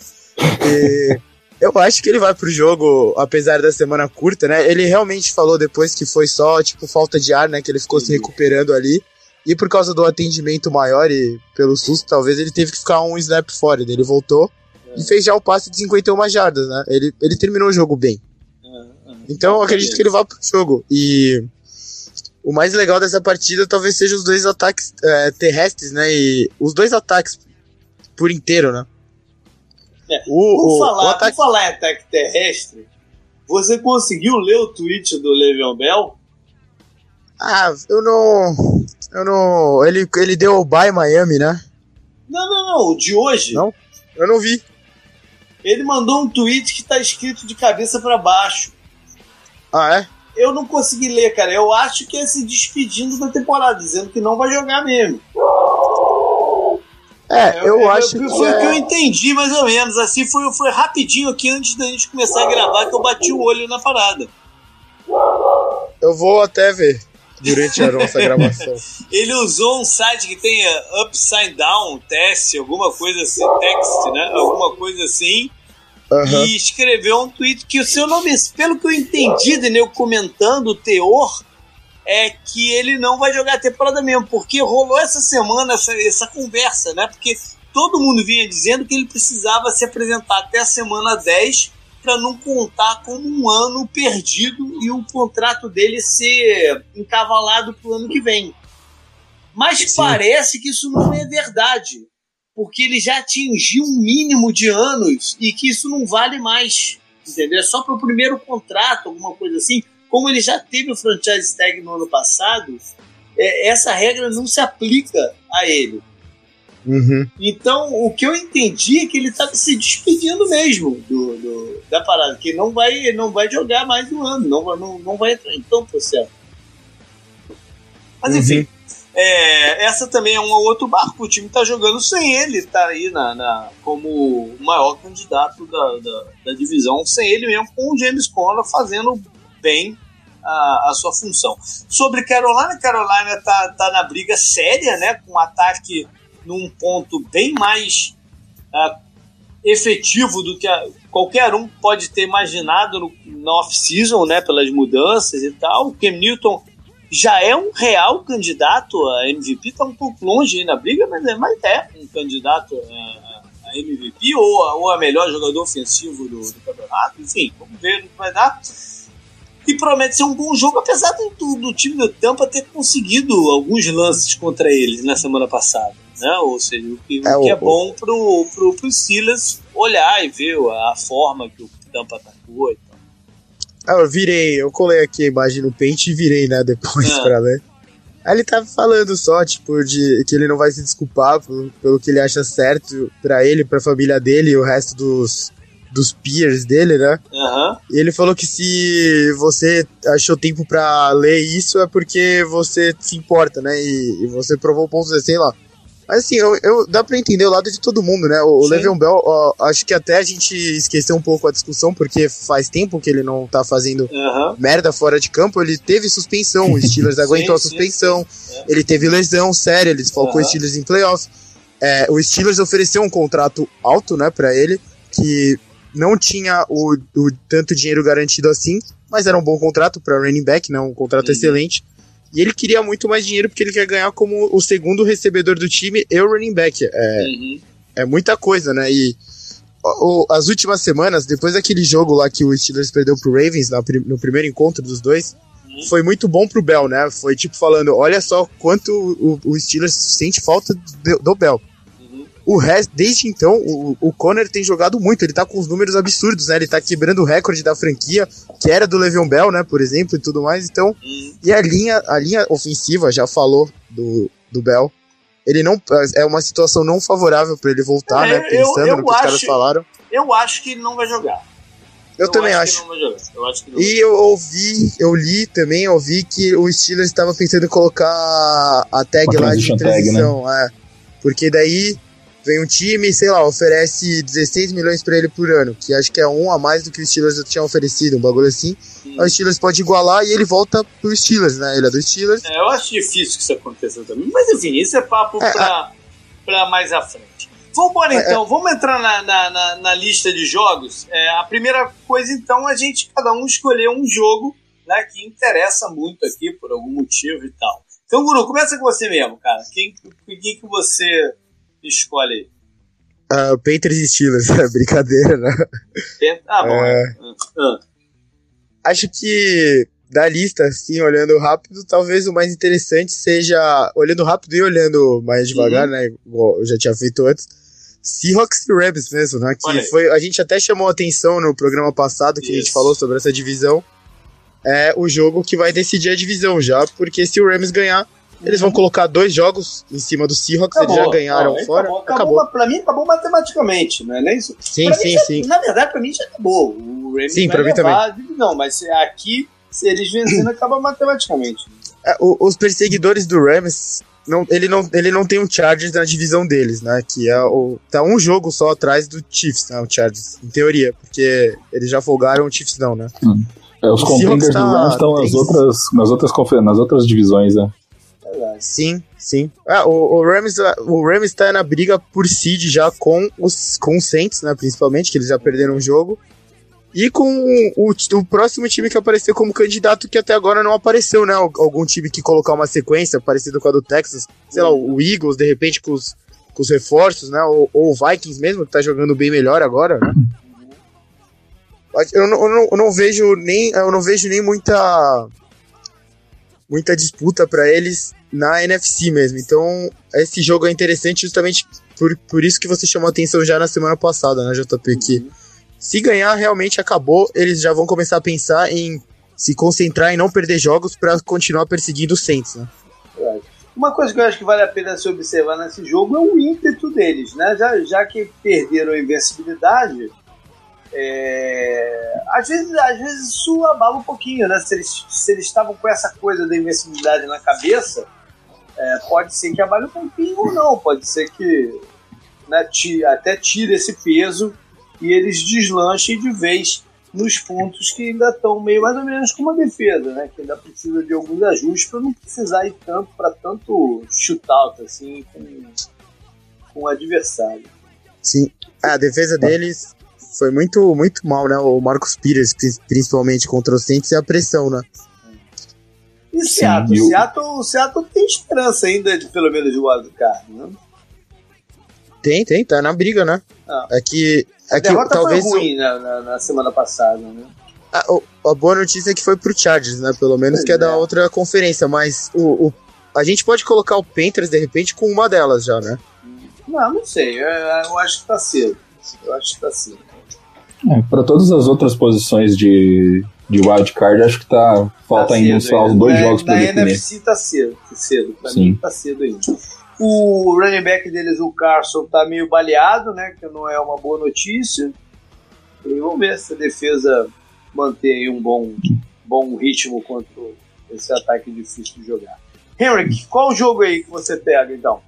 B: E eu acho que ele vai pro jogo, apesar da semana curta, né? Ele realmente falou depois que foi só, tipo, falta de ar, né? Que ele ficou se recuperando ali. E por causa do atendimento maior e pelo susto, talvez ele teve que ficar um snap fora. Ele voltou é. E fez já o passe de 51 jardas, né? Ele, ele terminou o jogo bem. Então eu acredito que ele vá pro jogo. E o mais legal dessa partida talvez seja os dois ataques é, terrestres, né? E os dois ataques por inteiro, né?
A: É. O, por, o, falar, o ataque... por falar em ataque terrestre, você conseguiu ler o tweet do Le'Veon Bell?
B: Ah, eu não. Eu não. Ele, ele deu o bye Miami, né?
A: Não, não, não. O de hoje.
B: Não? Eu não vi.
A: Ele mandou um tweet que tá escrito de cabeça para baixo.
B: Ah, é?
A: Eu não consegui ler, cara. Eu acho que é se despedindo da temporada, dizendo que não vai jogar mesmo.
B: É, eu, eu, eu acho
A: eu,
B: que.
A: Foi
B: o
A: que eu entendi, mais ou menos. Assim, foi, foi rapidinho aqui antes da gente começar a gravar que eu bati o olho na parada.
B: Eu vou até ver durante a nossa gravação.
A: Ele usou um site que tem Upside Down Test, alguma coisa assim, text, né? Alguma coisa assim. Uhum. E escreveu um tweet que o seu nome, pelo que eu entendi, Daniel, comentando o teor, é que ele não vai jogar a temporada mesmo, porque rolou essa semana essa, essa conversa, né? Porque todo mundo vinha dizendo que ele precisava se apresentar até a semana 10 para não contar como um ano perdido e o contrato dele ser encavalado para o ano que vem. Mas Sim. parece que isso não é verdade, porque ele já atingiu um mínimo de anos e que isso não vale mais, entendeu? É só para o primeiro contrato, alguma coisa assim. Como ele já teve o franchise tag no ano passado, é, essa regra não se aplica a ele.
B: Uhum.
A: Então, o que eu entendi é que ele estava se despedindo mesmo do, do, da parada, que não vai, não vai jogar mais um ano, não, não, não vai entrar em campo, certo? Mas enfim, uhum. é, essa também é um outro barco. O time está jogando sem ele, está aí na, na, como o maior candidato da, da, da, divisão, sem ele mesmo, com o James Conner fazendo bem a, a sua função. Sobre Carolina, Carolina está tá na briga séria, né, com um ataque num ponto bem mais uh, efetivo do que a, qualquer um pode ter imaginado no, na off-season, né, pelas mudanças e tal. O Cam Newton já é um real candidato a MVP, está um pouco longe aí na briga, mas é, mas é um candidato a, a MVP ou a, ou a melhor jogador ofensivo do, do, campeonato. Enfim, vamos ver o que vai dar. E promete ser um bom jogo, apesar do, do time do Tampa ter conseguido alguns lances contra eles na semana passada. Né? Ou seja, o que é, o que é bom pro, pro, pro Silas olhar e ver a forma que o Tampa atacou e
B: ah, eu virei, eu colei aqui a imagem no pente e virei, né, depois ah. pra ler. Aí ele tava falando só, tipo, de que ele não vai se desculpar pelo, pelo que ele acha certo para ele, pra família dele e o resto dos, dos peers dele, né?
A: Uhum.
B: E ele falou que se você achou tempo para ler isso é porque você se importa, né? E, e você provou pontos, sei lá. Mas assim, eu, eu, dá pra entender o lado de todo mundo, né? O, o Le'Veon Bell, ó, acho que até a gente esqueceu um pouco a discussão, porque faz tempo que ele não tá fazendo uhum. merda fora de campo. Ele teve suspensão, o Steelers aguentou sim, a suspensão. Sim, sim. Ele teve lesão séria, ele falcou uhum. o Steelers em playoffs. É, o Steelers ofereceu um contrato alto, né, pra ele, que não tinha o, o tanto dinheiro garantido assim, mas era um bom contrato para running back, né, um contrato uhum. excelente. E ele queria muito mais dinheiro porque ele quer ganhar como o segundo recebedor do time e o running back. É, uhum. é muita coisa, né? E o, as últimas semanas, depois daquele jogo lá que o Steelers perdeu pro Ravens na, no primeiro encontro dos dois, uhum. foi muito bom pro Bell, né? Foi tipo falando: olha só quanto o, o Steelers sente falta do, do Bell o resto, desde então, o, o Conner tem jogado muito. Ele tá com os números absurdos, né? Ele tá quebrando o recorde da franquia, que era do Le'Veon Bell, né? Por exemplo, e tudo mais. Então, e a linha, a linha ofensiva já falou do, do Bell. Ele não. É uma situação não favorável para ele voltar, é, né? Pensando eu, eu no que acho, os caras falaram.
A: Eu acho que ele não vai jogar.
B: Eu, eu também acho. acho. Eu acho e eu ouvi, eu li também, ouvi que o Steelers estava pensando em colocar a tag lá de transição. Tag, né? é. Porque daí vem um time, sei lá, oferece 16 milhões para ele por ano, que acho que é um a mais do que o Steelers tinha oferecido, um bagulho assim. Aí o Steelers pode igualar e ele volta pro Steelers, né? Ele é do Steelers.
A: É, eu acho difícil que isso aconteça também. Mas enfim, isso é papo é, pra, pra mais à frente. Vamos é, então, é, vamos entrar na, na, na, na, lista de jogos. É, a primeira coisa, então, é a gente, cada um, escolher um jogo né, que interessa muito aqui, por algum motivo e tal. Então, Guru, começa com você mesmo, cara. Quem, quem que você Escolhe aí.
B: Uh, e Steelers, é brincadeira, né?
A: Ah, bom. É... Ah.
B: Acho que da lista, assim, olhando rápido, talvez o mais interessante seja, olhando rápido e olhando mais devagar, uhum. né? Igual eu já tinha feito antes. Seahawks e Rams mesmo, né? Que foi, a gente até chamou atenção no programa passado que Isso. a gente falou sobre essa divisão. É o jogo que vai decidir a divisão já, porque se o Rams ganhar, eles vão colocar dois jogos em cima do Seahawks, acabou, eles já ganharam não, fora.
A: Acabou, acabou. acabou. Pra mim, acabou matematicamente, não é nem isso?
B: Sim, pra sim,
A: já,
B: sim.
A: Na verdade, pra mim já acabou. O Rams
B: sim, pra mim levar, também.
A: Não, mas aqui, se eles vencendo, acaba matematicamente.
B: É, o, os perseguidores do Rams não, ele, não, ele não tem um Chargers na divisão deles, né? Que é o. Tá um jogo só atrás do Chiefs, né? O Chargers, em teoria, porque eles já folgaram o Chiefs, não, né?
C: Hum. É, os contenders tá, do Rams estão nas outras, nas, outras, nas outras divisões, né?
B: Sim, sim. Ah, o, o, Rams, o Rams tá na briga por seed já com os, com Saints, né? Principalmente, que eles já perderam o jogo. E com o, o, próximo time que apareceu como candidato, que até agora não apareceu, né? Algum time que colocar uma sequência parecida com a do Texas. Sei lá, o Eagles, de repente, com os, com os reforços, né? Ou, ou o Vikings mesmo, que tá jogando bem melhor agora, né? Eu não, eu não, eu não vejo nem eu não vejo nem muita muita disputa para eles na NFC mesmo. Então, esse jogo é interessante justamente por, por isso que você chamou atenção já na semana passada, né, JP? Que se ganhar, realmente acabou, eles já vão começar a pensar em se concentrar em não perder jogos para continuar perseguindo o Saints, né?
A: Uma coisa que eu acho que vale a pena se observar nesse jogo é o ímpeto deles, né? Já, já que perderam a invencibilidade, é, às, vezes, às vezes isso abala um pouquinho, né? Se eles, se eles estavam com essa coisa da invencibilidade na cabeça, É, pode ser que abale um pouquinho ou não, pode ser que né, até tire esse peso e eles deslanchem de vez nos pontos que ainda estão meio mais ou menos como a defesa, né? Que ainda precisa de alguns ajustes para não precisar ir tanto para tanto shootout assim com, com o adversário.
B: Sim, a defesa deles foi muito muito mal, né? O Marcos Pires, principalmente contra o Saints e a pressão, né?
A: E Seattle, Sim, Seattle, Seattle tem esperança ainda de pelo menos de wildcard, né?
B: Tem, tem, tá na briga, né? Ah. É que. É a
A: derrota talvez foi ruim o... na, na, na, semana passada, né?
B: A, a, boa notícia é que foi pro Chargers, né? Pelo menos que é, é da outra conferência, mas o, o, a gente pode colocar o Panthers de repente com uma delas já, né?
A: Não, não sei. Eu, eu acho que tá cedo. Eu acho que tá cedo.
C: É, para todas as outras posições de, de wildcard, acho que tá. Falta tá ainda só os dois jogos para definir. Na
A: NFC tá cedo, tá cedo. Pra Sim. mim tá cedo ainda. O running back deles, o Carson, tá meio baleado, né? Que não é uma boa notícia. E vamos ver se a defesa mantém um bom, bom ritmo contra esse ataque difícil de jogar. Henrik, qual o jogo aí que você pega então?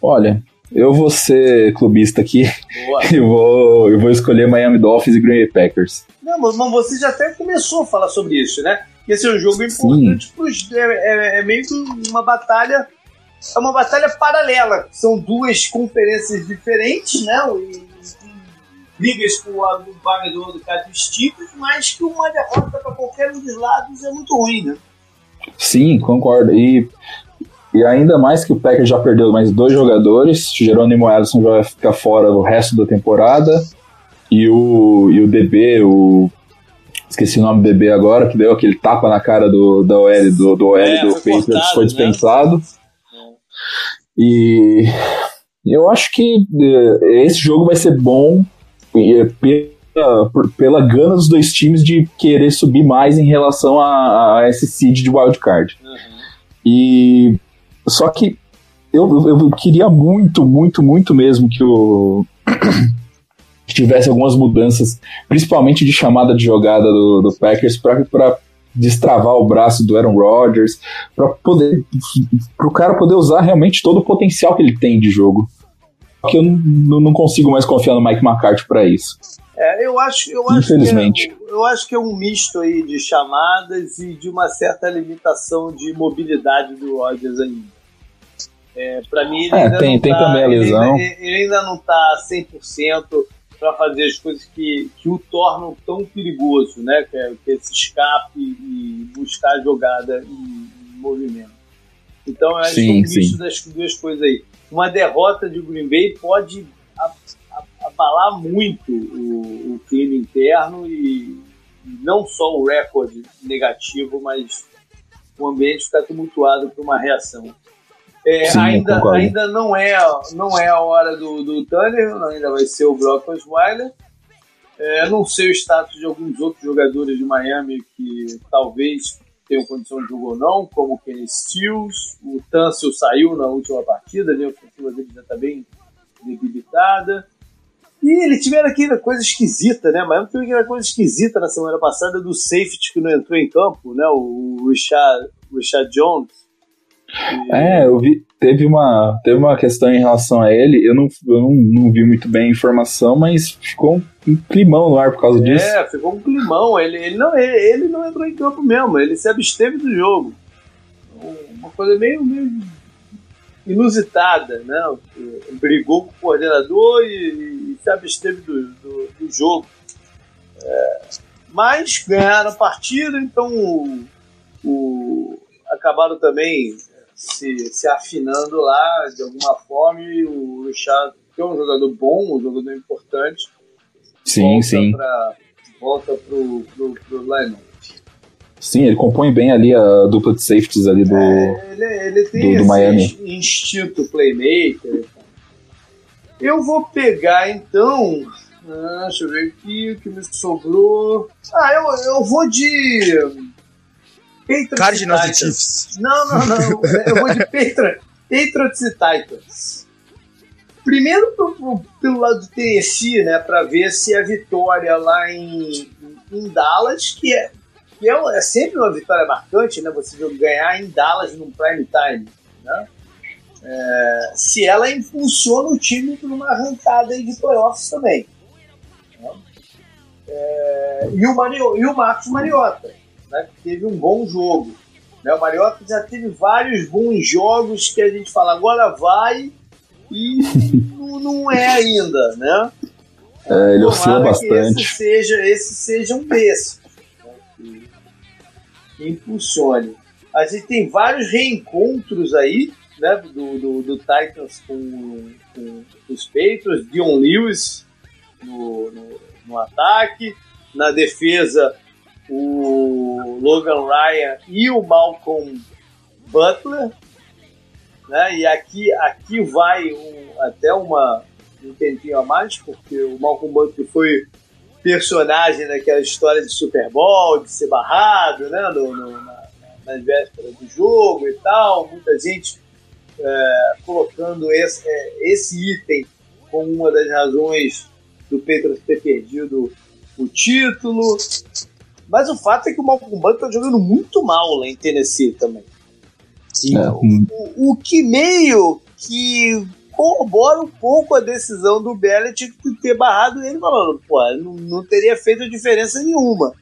C: Olha, eu vou ser clubista aqui e vou, eu vou escolher Miami Dolphins e Green Bay Packers.
A: Não, mas você já até começou a falar sobre isso, né? Que esse é um jogo importante, pros, é, é, é meio que uma batalha é uma batalha paralela. São duas conferências diferentes, né? E, brigas por a vaga do, do cada tipos, mas que uma derrota para qualquer um dos lados é muito ruim, né?
C: Sim, concordo. E, e ainda mais que o Packers já perdeu mais dois jogadores, Jerônimo Ellison vai ficar fora o resto da temporada, e o, e o DB, o esqueci o nome do DB agora, que deu aquele tapa na cara do, da OL do, do, OL é, do Patriots, foi né? dispensado. Né? E eu acho que eh, esse jogo vai ser bom eh, pela, pela gana dos dois times de querer subir mais em relação a, a esse seed de wildcard. Uhum. E só que eu, eu queria muito, muito, muito mesmo que o tivesse algumas mudanças, principalmente de chamada de jogada do, do Packers para destravar o braço do Aaron Rodgers, para poder pro cara poder usar realmente todo o potencial que ele tem de jogo. Que eu não, não consigo mais confiar no Mike McCarthy para isso.
A: É, eu acho, eu acho Infelizmente. Que é, eu acho que é um misto aí de chamadas e de uma certa limitação de mobilidade do Rodgers ainda. É, para mim, ele
C: é,
A: ainda
C: tem,
A: não
C: tem
A: tá,
C: também a lesão.
A: Ele ainda, ele ainda não tá 100% para fazer as coisas que, que o tornam tão perigoso, né? Que é, que é esse escape e buscar a jogada em, movimento. Então, eu acho sim, que é um misto das duas coisas aí. Uma derrota de Green Bay pode abalar muito o, o clima interno e não só o recorde negativo, mas o ambiente ficar tumultuado por uma reação. É, Sim, ainda, ainda não é, não é a hora do, do Tanner, ainda vai ser o Brock Osweiler. É, não sei o status de alguns outros jogadores de Miami que talvez tenham condição de jogo ou não, como o Kenny Stills. O Tansel saiu na última partida, né? a ofensiva dele já está bem debilitada. E eles tiveram aquela coisa esquisita, né? Miami teve aquela coisa esquisita na semana passada do safety que não entrou em campo, né? O Richard, Richard Jones
C: é, eu vi, teve uma, teve uma questão em relação a ele, eu não, eu não, não vi muito bem a informação, mas ficou um, um climão no ar por causa
A: é,
C: disso.
A: É, ficou um climão, ele, ele, não, ele, ele, não entrou em campo mesmo, ele se absteve do jogo. Uma coisa meio, meio inusitada, né? Brigou com o coordenador e, e se absteve do, do, do jogo. É, mas ganharam a partida, então o, o acabaram também se, se afinando lá de alguma forma e o Richard, que é um jogador bom, um jogador importante,
C: sim, volta sim.
A: Pra, volta pro, pro, pro line
C: Sim, ele compõe bem ali a dupla de safeties ali do, é,
A: ele, ele tem do, do Miami. instinto playmaker. Eu vou pegar então. Ah, deixa eu ver aqui o que me sobrou. Ah, eu, eu vou de
B: Cardinals e Chiefs.
A: Não, não, não. Eu vou de Patriots, Patriots e Titans. Primeiro pro, pelo lado do Tennessee, né, para ver se a vitória lá em, em Dallas, que é que é, é, sempre uma vitória marcante, né? Você ganhar em Dallas num prime time. né? É, se ela impulsiona o time para uma arrancada de playoffs também. Né? É, e, o Mario, e o Marcos Mariota, né, que teve um bom jogo. Né? O Mariota já teve vários bons jogos que a gente fala, agora vai e não, não é ainda, né?
C: É, ele oscila bastante.
A: esse seja, esse seja um desses. Né? Que, que impulsione. A gente tem vários reencontros aí, né? Do, do, do Titans com, com, os Patriots, Dion Lewis no, no, no ataque, na defesa o Logan Ryan e o Malcolm Butler, né? E aqui, aqui vai um, até uma, um tempinho a mais, porque o Malcolm Butler foi personagem daquela história de Super Bowl, de ser barrado, né? No, no, na, nas vésperas do jogo e tal. Muita gente é, colocando esse, é, esse item como uma das razões do Petros ter perdido o título. Mas o fato é que o Malcolm Butler tá jogando muito mal lá em Tennessee também. Sim. É, o, o, que meio que corrobora um pouco a decisão do Belichick de ter barrado ele, falando, pô, não, não teria feito diferença nenhuma.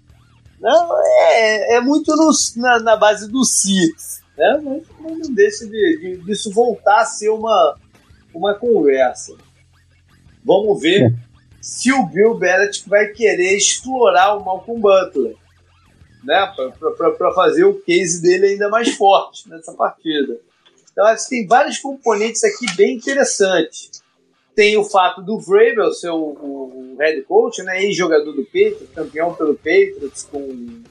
A: Não, é, é muito no, na, na, base do si, né? Mas não deixa de, de, disso voltar a ser uma, uma conversa. Vamos ver é. Se o Bill Belichick vai querer explorar o Malcolm Butler né, para fazer o case dele ainda mais forte nessa partida. Então, acho que tem vários componentes aqui bem interessantes. Tem o fato do Vrabel ser o, o head coach, né, ex-jogador do Patriots, campeão pelo Patriots com,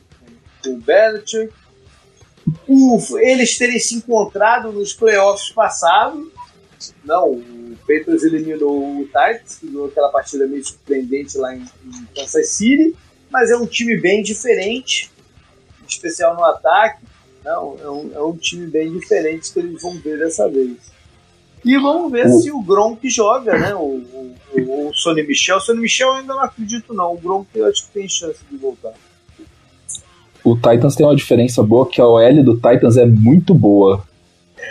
A: com o Belichick. O, eles terem se encontrado nos playoffs passados. Não, Patriots eliminou o Titans, que ganhou aquela partida meio surpreendente lá em, em Kansas City. Mas é um time bem diferente especial no ataque. Não, é um, é um time bem diferente que eles vão ver dessa vez. E vamos ver se o Gronk joga, né? O, o, o Sonny Michel. O Sonny Michel eu ainda não acredito, não. O Gronk eu acho que tem chance de voltar.
C: O Titans tem uma diferença boa que a OL do Titans é muito boa.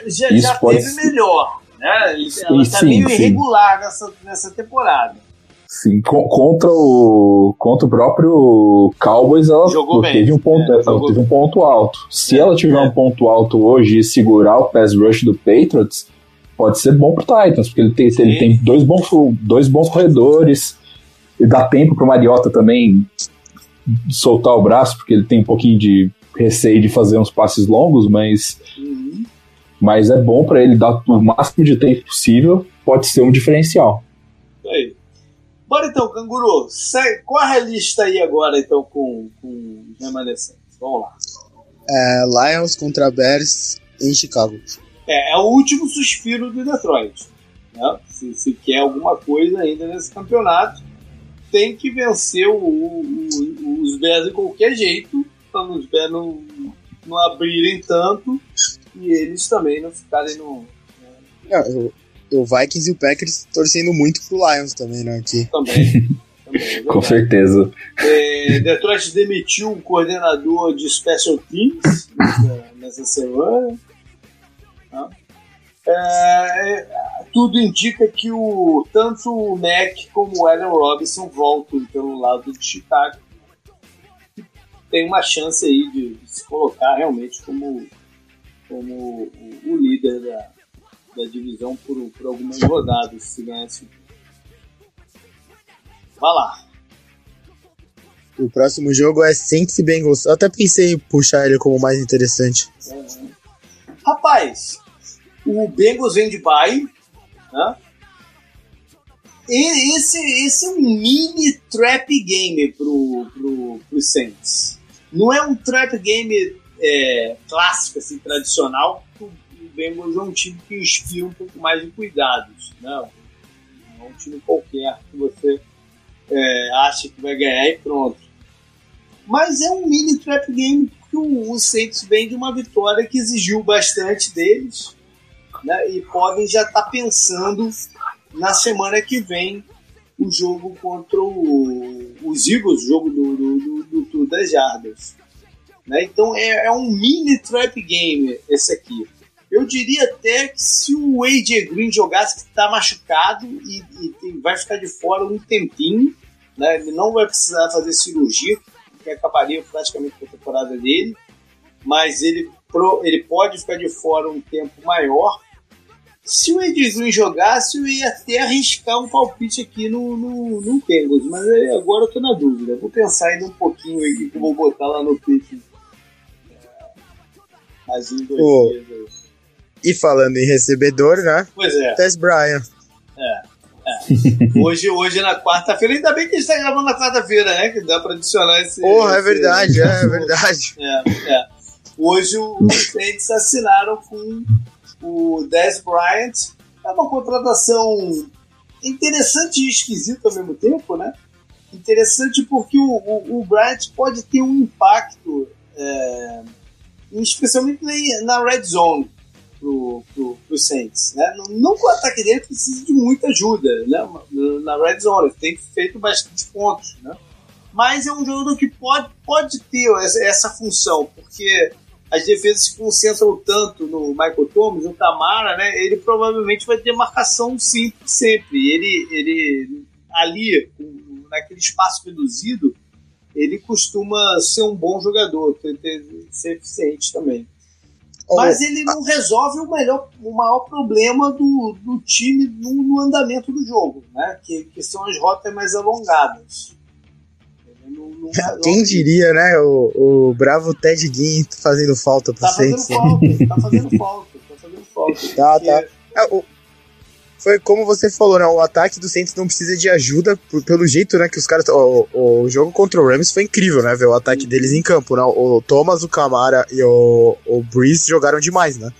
A: Já, Isso já pode... teve melhor, né? Ela tá sim, meio sim. irregular nessa, nessa temporada.
C: Sim, contra o contra o próprio Cowboys ela
A: Jogou
C: teve
A: bem.
C: um ponto, é, ela teve um ponto alto. Se é, ela tiver é. um ponto alto hoje e segurar o pass rush do Patriots, pode ser bom pro Titans, porque ele tem, ele tem dois bons dois bons corredores e dá tempo pro Mariota também soltar o braço, porque ele tem um pouquinho de receio de fazer uns passes longos, mas uhum. Mas é bom para ele dar o máximo de tempo possível, pode ser um diferencial.
A: Aí. Bora então, canguru. Segue, corre a lista aí agora, então, com, com remanescentes. Vamos lá.
B: É, Lions contra Bears em Chicago.
A: É, é o último suspiro do Detroit. Né? Se, se quer alguma coisa ainda nesse campeonato, tem que vencer o, o, os Bears de qualquer jeito, para os Bears não, não abrirem tanto e eles também não ficarem no.
B: Não, eu, o Vikings e o Packers torcendo muito pro Lions também, né? Aqui.
A: Também. também
C: é Com certeza.
A: É, Detroit demitiu um coordenador de Special Teams nessa, nessa semana. Tá? É, é, tudo indica que o, tanto o Mac como o Allen Robinson voltam pelo lado de Chicago. Tem uma chance aí de, de se colocar realmente como, como o, líder da, da divisão por, por algumas rodadas, se ganhasse. Vá lá.
B: O próximo jogo é Saints e Bengals. Eu até pensei em puxar ele como mais interessante.
A: Rapaz, o Bengals vem de bye, né? E esse, esse é um mini trap game pro, pro, pro Saints. Não é um trap game é, clássico, assim, tradicional, Bengals é um time que inspira um pouco mais de cuidados. Né? Não é um time qualquer que você é, acha que vai ganhar e pronto. Mas é um mini trap game porque o, o Saints vem de uma vitória que exigiu bastante deles né? e podem já estar tá pensando na semana que vem o jogo contra o, os Eagles, o jogo do, do, do, do Tour das Jardas. Né? Então é, é, um mini trap game esse aqui Eu diria até que se o AJ Green jogasse que está machucado e, e, vai ficar de fora um tempinho, né? Ele não vai precisar fazer cirurgia, que acabaria praticamente com a temporada dele, mas ele, ele pode ficar de fora um tempo maior. Se o Ed Green jogasse, eu ia até arriscar um palpite aqui no, no, no mas agora eu tô na dúvida. Vou pensar ainda um pouquinho eu vou botar lá no pick. Mais um, dois oh. dias
B: E falando em recebedor, né?
A: Pois é.
B: Tess Bryan.
A: É. É. Hoje, hoje na quarta-feira, ainda bem que a gente tá gravando na quarta-feira, né? Que dá pra adicionar esse.
B: Porra,
A: é
B: esse, é verdade, é, é verdade.
A: É, é. Hoje os Saints assinaram com o Dez Bryant. É uma contratação interessante e esquisita ao mesmo tempo, né? Interessante porque o, o, o Bryant pode ter um impacto, é, especialmente na red zone pro, pro, pro Saints. Né? Não, não o ataque dele precise de muita ajuda né? na red zone, ele tem feito bastante pontos. Né? Mas é um jogador que pode, pode ter essa, essa função, porque as defesas se concentram tanto no Michael Thomas, no Tamara, né? Ele provavelmente vai ter marcação sempre, sempre. Ele, ele ali, naquele espaço reduzido, ele costuma ser um bom jogador, ser eficiente também. Mas ele não resolve o, melhor, o maior problema do, do time no, no andamento do jogo, né? Que, que são as rotas mais alongadas.
B: Não, não Quem diria, né? O, o bravo Ted Ginn fazendo falta pro
A: tá fazendo falta, tá fazendo falta, tá fazendo falta.
B: Tá, tá. É, o, foi como você falou, né? O ataque do Saints não precisa de ajuda por, pelo jeito, né? Que os caras. O, o jogo contra o Rams foi incrível, né? Ver o ataque deles em campo, né? O Thomas, o Camara e o, o Breeze jogaram demais, né?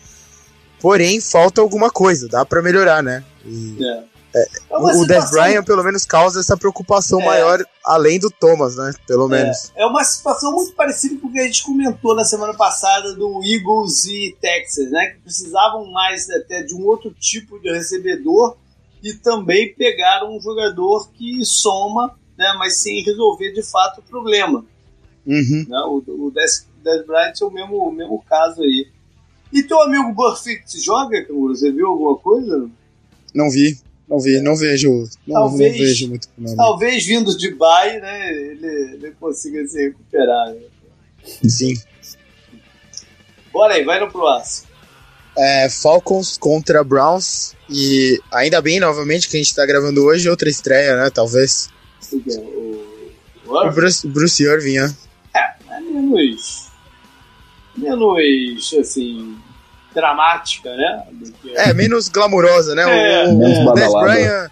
B: Porém, falta alguma coisa, dá para melhorar, né? E, é. É, é o. Dez Bryant pelo menos causa essa preocupação é. maior além do Thomas, né? Pelo é. menos.
A: É uma situação muito parecida com o que a gente comentou na semana passada do Eagles e Texas, né? Que precisavam mais até de um outro tipo de recebedor e também pegaram um jogador que soma, né? Mas sem resolver de fato o problema.
B: Uhum.
A: Né? O, o Des, Des Bryant é o mesmo, o mesmo caso aí. E teu amigo Burfict joga, Canguru? Você viu alguma coisa?
B: Não vi. Não vi, não vejo. Não, talvez, não vejo muito
A: nome. Talvez vindo de Bay, né? Ele, ele consiga se recuperar. Né?
B: Sim.
A: Bora aí, vai no próximo.
B: É, Falcons contra Browns. E ainda bem, novamente, que a gente tá gravando hoje, outra estreia, né? Talvez.
A: O, o,
B: o Bruce, Bruce Irving,
A: né? É, é menos. Menos, assim dramática, né?
B: Que... É, menos glamurosa, né?
A: É,
B: o, é. o, Des Bryant,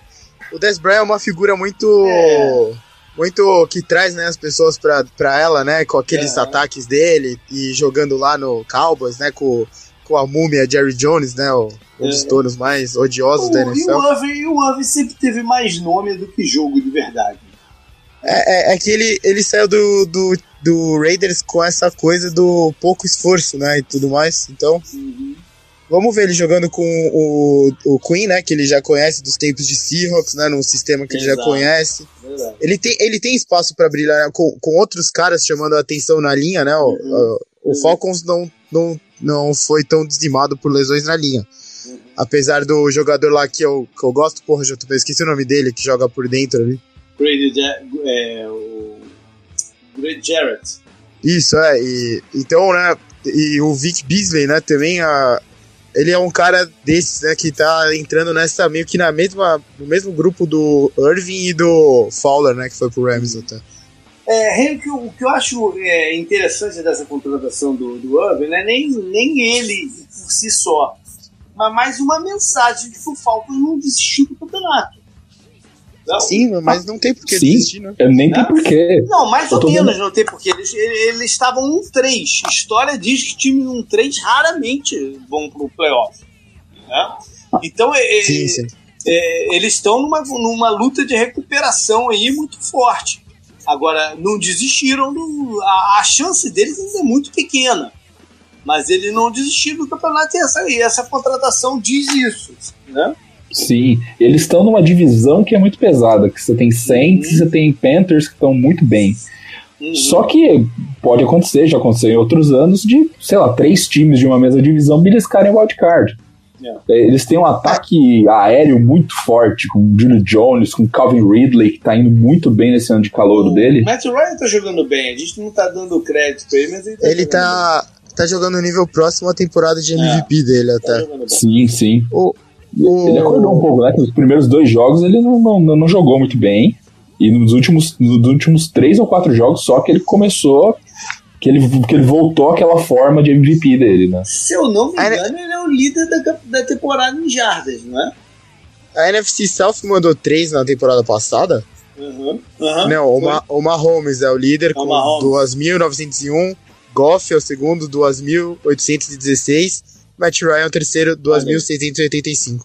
B: o Des Bryant é uma figura muito. É. Muito que traz né, as pessoas pra, pra ela, né? Com aqueles é. ataques dele e jogando lá no Cowboys, né? Com, com a múmia Jerry Jones, né? O, um dos é. tornos mais odiosos o, da NFL.
A: E o, o Irving sempre teve mais nome do que jogo de verdade.
B: É, é, é, que ele, ele saiu do, do, do Raiders com essa coisa do pouco esforço, né? E tudo mais. Então,
A: uhum.
B: vamos ver ele jogando com o, o Queen, né? Que ele já conhece dos tempos de Seahawks, né? Num sistema que Exato. ele já conhece. Ele tem, ele tem espaço para brilhar né, com, com outros caras chamando a atenção na linha, né? Uhum. O, o uhum. Falcons não, não, não foi tão dizimado por lesões na linha. Uhum. Apesar do jogador lá que eu, que eu gosto, porra, já esqueci o nome dele, que joga por dentro ali.
A: Grady, é, o Grady Jarrett.
B: Isso, é. E, então, né, e o Vic Beasley, né, também, a, ele é um cara desses, né, que tá entrando nessa, meio que na mesma, no mesmo grupo do Irving e do Fowler, né, que foi pro Rams até.
A: É, o que, eu, o que eu acho é, interessante dessa contratação do, do Irving, né, nem, nem ele por si só, mas mais uma mensagem de que o Falcons não desistiu do campeonato.
B: Não. Sim, mas não tem porquê Sim, desistir, né?
C: Nem tem porquê.
A: Não, mais ou menos não tem porquê. Eles, eles estavam 1-3. História diz que time 1-3 raramente vão pro playoff. Né? Então, é, sim, sim. É, eles estão numa, numa luta de recuperação aí muito forte. Agora, não desistiram. Do, a, a chance deles ainda é muito pequena. Mas eles não desistiram do campeonato e essa, e essa contratação diz isso. Né?
C: Sim, eles estão numa divisão que é muito pesada, que você tem Saints e você tem Panthers que estão muito bem. Uhum. Só que pode acontecer, já aconteceu em outros anos, de, sei lá, três times de uma mesma divisão beliscarem wildcard. Yeah. É, eles têm um ataque aéreo muito forte, com o Julio Jones, com o Calvin Ridley, que tá indo muito bem nesse ano de calor dele.
A: O Matt Ryan tá jogando bem, a gente não tá dando crédito pra ele, mas ele tá
B: Ele tá, tá jogando no nível próximo à temporada de MVP é, dele tá até. Tá
C: sim, sim. O... Ele acordou um pouco, né? Nos primeiros dois jogos ele não, não, não jogou muito bem. E nos últimos, nos últimos três ou quatro jogos só que ele começou. Que ele, que ele voltou àquela forma de MVP dele, né?
A: Se eu não me engano, ele é o líder da, da temporada em jardas, não é?
B: A NFC South mandou três na temporada passada.
A: Uhum, uhum,
B: não, o, Ma, o Mahomes é o líder é com 2.901. Goff é o segundo, 2.816. Matt Ryan é o terceiro, 2.685.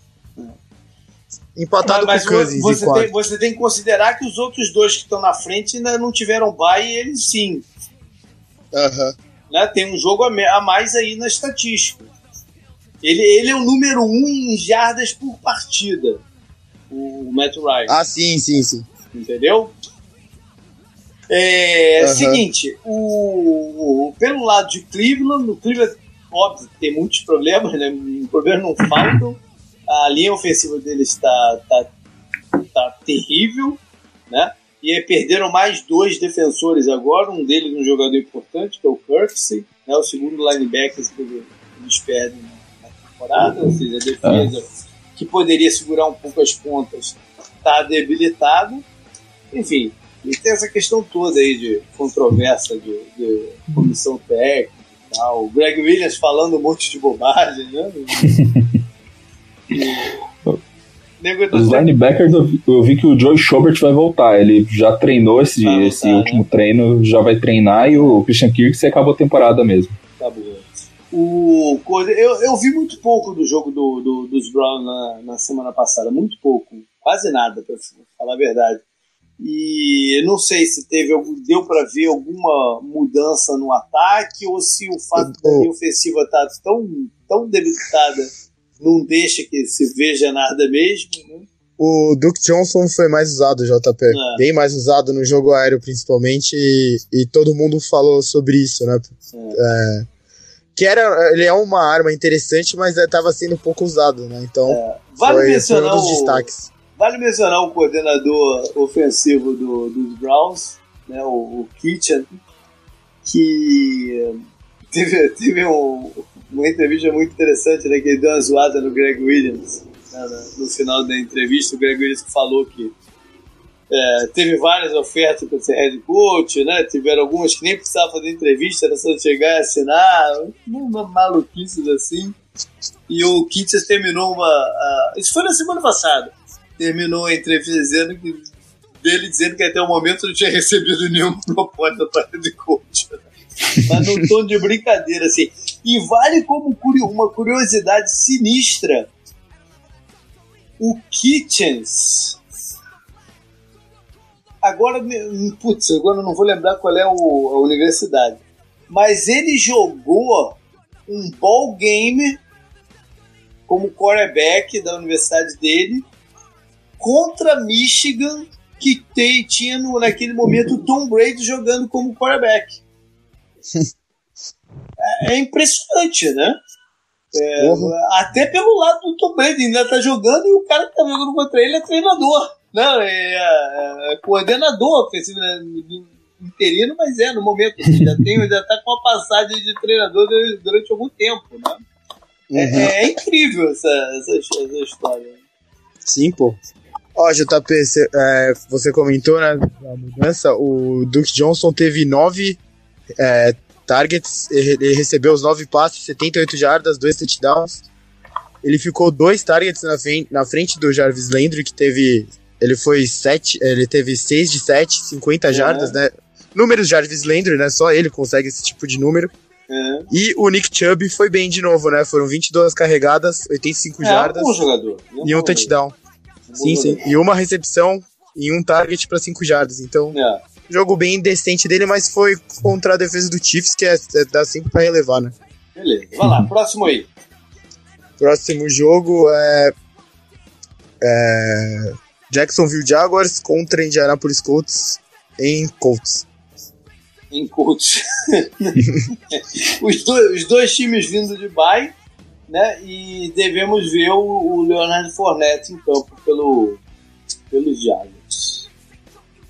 B: Empatado mas, mas com o Cousins
A: você tem, você tem que considerar que os outros dois que estão na frente ainda não tiveram bye e eles sim.
B: Uhum.
A: Né? Tem um jogo a mais aí na estatística. Ele, ele é o número um em jardas por partida, o Matt Ryan.
B: Ah, sim, sim, sim.
A: Entendeu? É uhum. seguinte, o, o, pelo lado de Cleveland, o Cleveland, óbvio, tem muitos problemas, né? Problemas não faltam a linha ofensiva deles está tá, tá terrível, né? E aí perderam mais dois defensores agora, um deles um jogador importante, que é o Kirksey, né? o segundo linebacker que eles perdem na temporada, ou seja, a defesa que poderia segurar um pouco as pontas está debilitada. Enfim, e tem essa questão toda aí de controvérsia de, de comissão técnica tal. O Greg Williams falando um monte de bobagem, né?
C: Os linebackers, eu vi, que o Joey Schobert vai voltar. Ele já treinou esse, voltar, esse último né? treino, já vai treinar e o Christian Kirk se acabou a temporada mesmo.
A: Tá bom. O, eu, eu vi muito pouco do jogo do, do dos Browns na, na, semana passada, muito pouco, quase nada, pra falar a verdade. E não sei se teve deu para ver alguma mudança no ataque ou se o fato da linha ofensiva tá tão, tão debilitada não deixa que se veja nada mesmo. Né?
B: O Duke Johnson foi mais usado, JP. É. Bem mais usado no jogo aéreo, principalmente, e, e todo mundo falou sobre isso, né? É. É, que era, ele é uma arma interessante, mas estava sendo pouco usado, né? Então,
A: é. vale foi, mencionar foi um dos destaques. Vale mencionar o coordenador ofensivo do, dos Browns, né? O, o Kitchen, que teve, teve um, uma entrevista muito interessante, né? Que ele deu uma zoada no Greg Williams. Né, no final da entrevista, o Greg Williams falou que é, teve várias ofertas para ser head coach, né? Tiveram algumas que nem precisavam fazer entrevista, era só chegar e assinar, uma maluquices assim. E o Kitts terminou uma. A, isso foi na semana passada. Terminou a entrevista dizendo que, dele dizendo que até o momento não tinha recebido nenhuma proposta para head coach. Mas num tom de brincadeira, assim. E vale como uma curiosidade sinistra. O Kitchens. Agora, putz, agora não vou lembrar qual é o, a universidade. Mas ele jogou um ball game como quarterback da universidade dele contra Michigan, que tem, tinha no, naquele momento o Tom Brady jogando como quarterback é, é, impressionante, né? É, até pelo lado do Tom Brady, ainda tá jogando e o cara que tá jogando contra ele é treinador. Não, é, é, é coordenador ofensivo né, interino, mas é, no momento já, tem, já tá com uma passagem de treinador durante algum tempo, né? É, uhum. É, incrível essa, essa, essa, história.
B: Sim, pô. Ó, JP, você, é, você comentou, né, a mudança, o Duke Johnson teve nove é, targets, ele recebeu os 9 passes, 78 jardas, 2 touchdowns. Ele ficou dois targets na frente, na frente do Jarvis Landry, que teve. Ele foi 7, ele teve 6 de 7, 50 jardas, né? Números Jarvis Landry, né? Só ele consegue esse tipo de número. É. E o Nick Chubb foi bem de novo, né? Foram 22 carregadas, 85 é, jardas. Um
A: jogador.
B: e um touchdown. Sim, sim. E uma recepção e um target para 5 jardas. Então, é jogo bem decente dele, mas foi contra a defesa do Chiefs, que é, é dá sempre pra relevar, né?
A: Beleza, vai lá, próximo aí.
B: Próximo jogo é, é Jacksonville Jaguars contra Indianapolis Colts em Colts.
A: em Colts. os, dois, os dois times vindo de bye, né? E devemos ver o, o Leonardo Fournette em campo pelo, pelos Giants.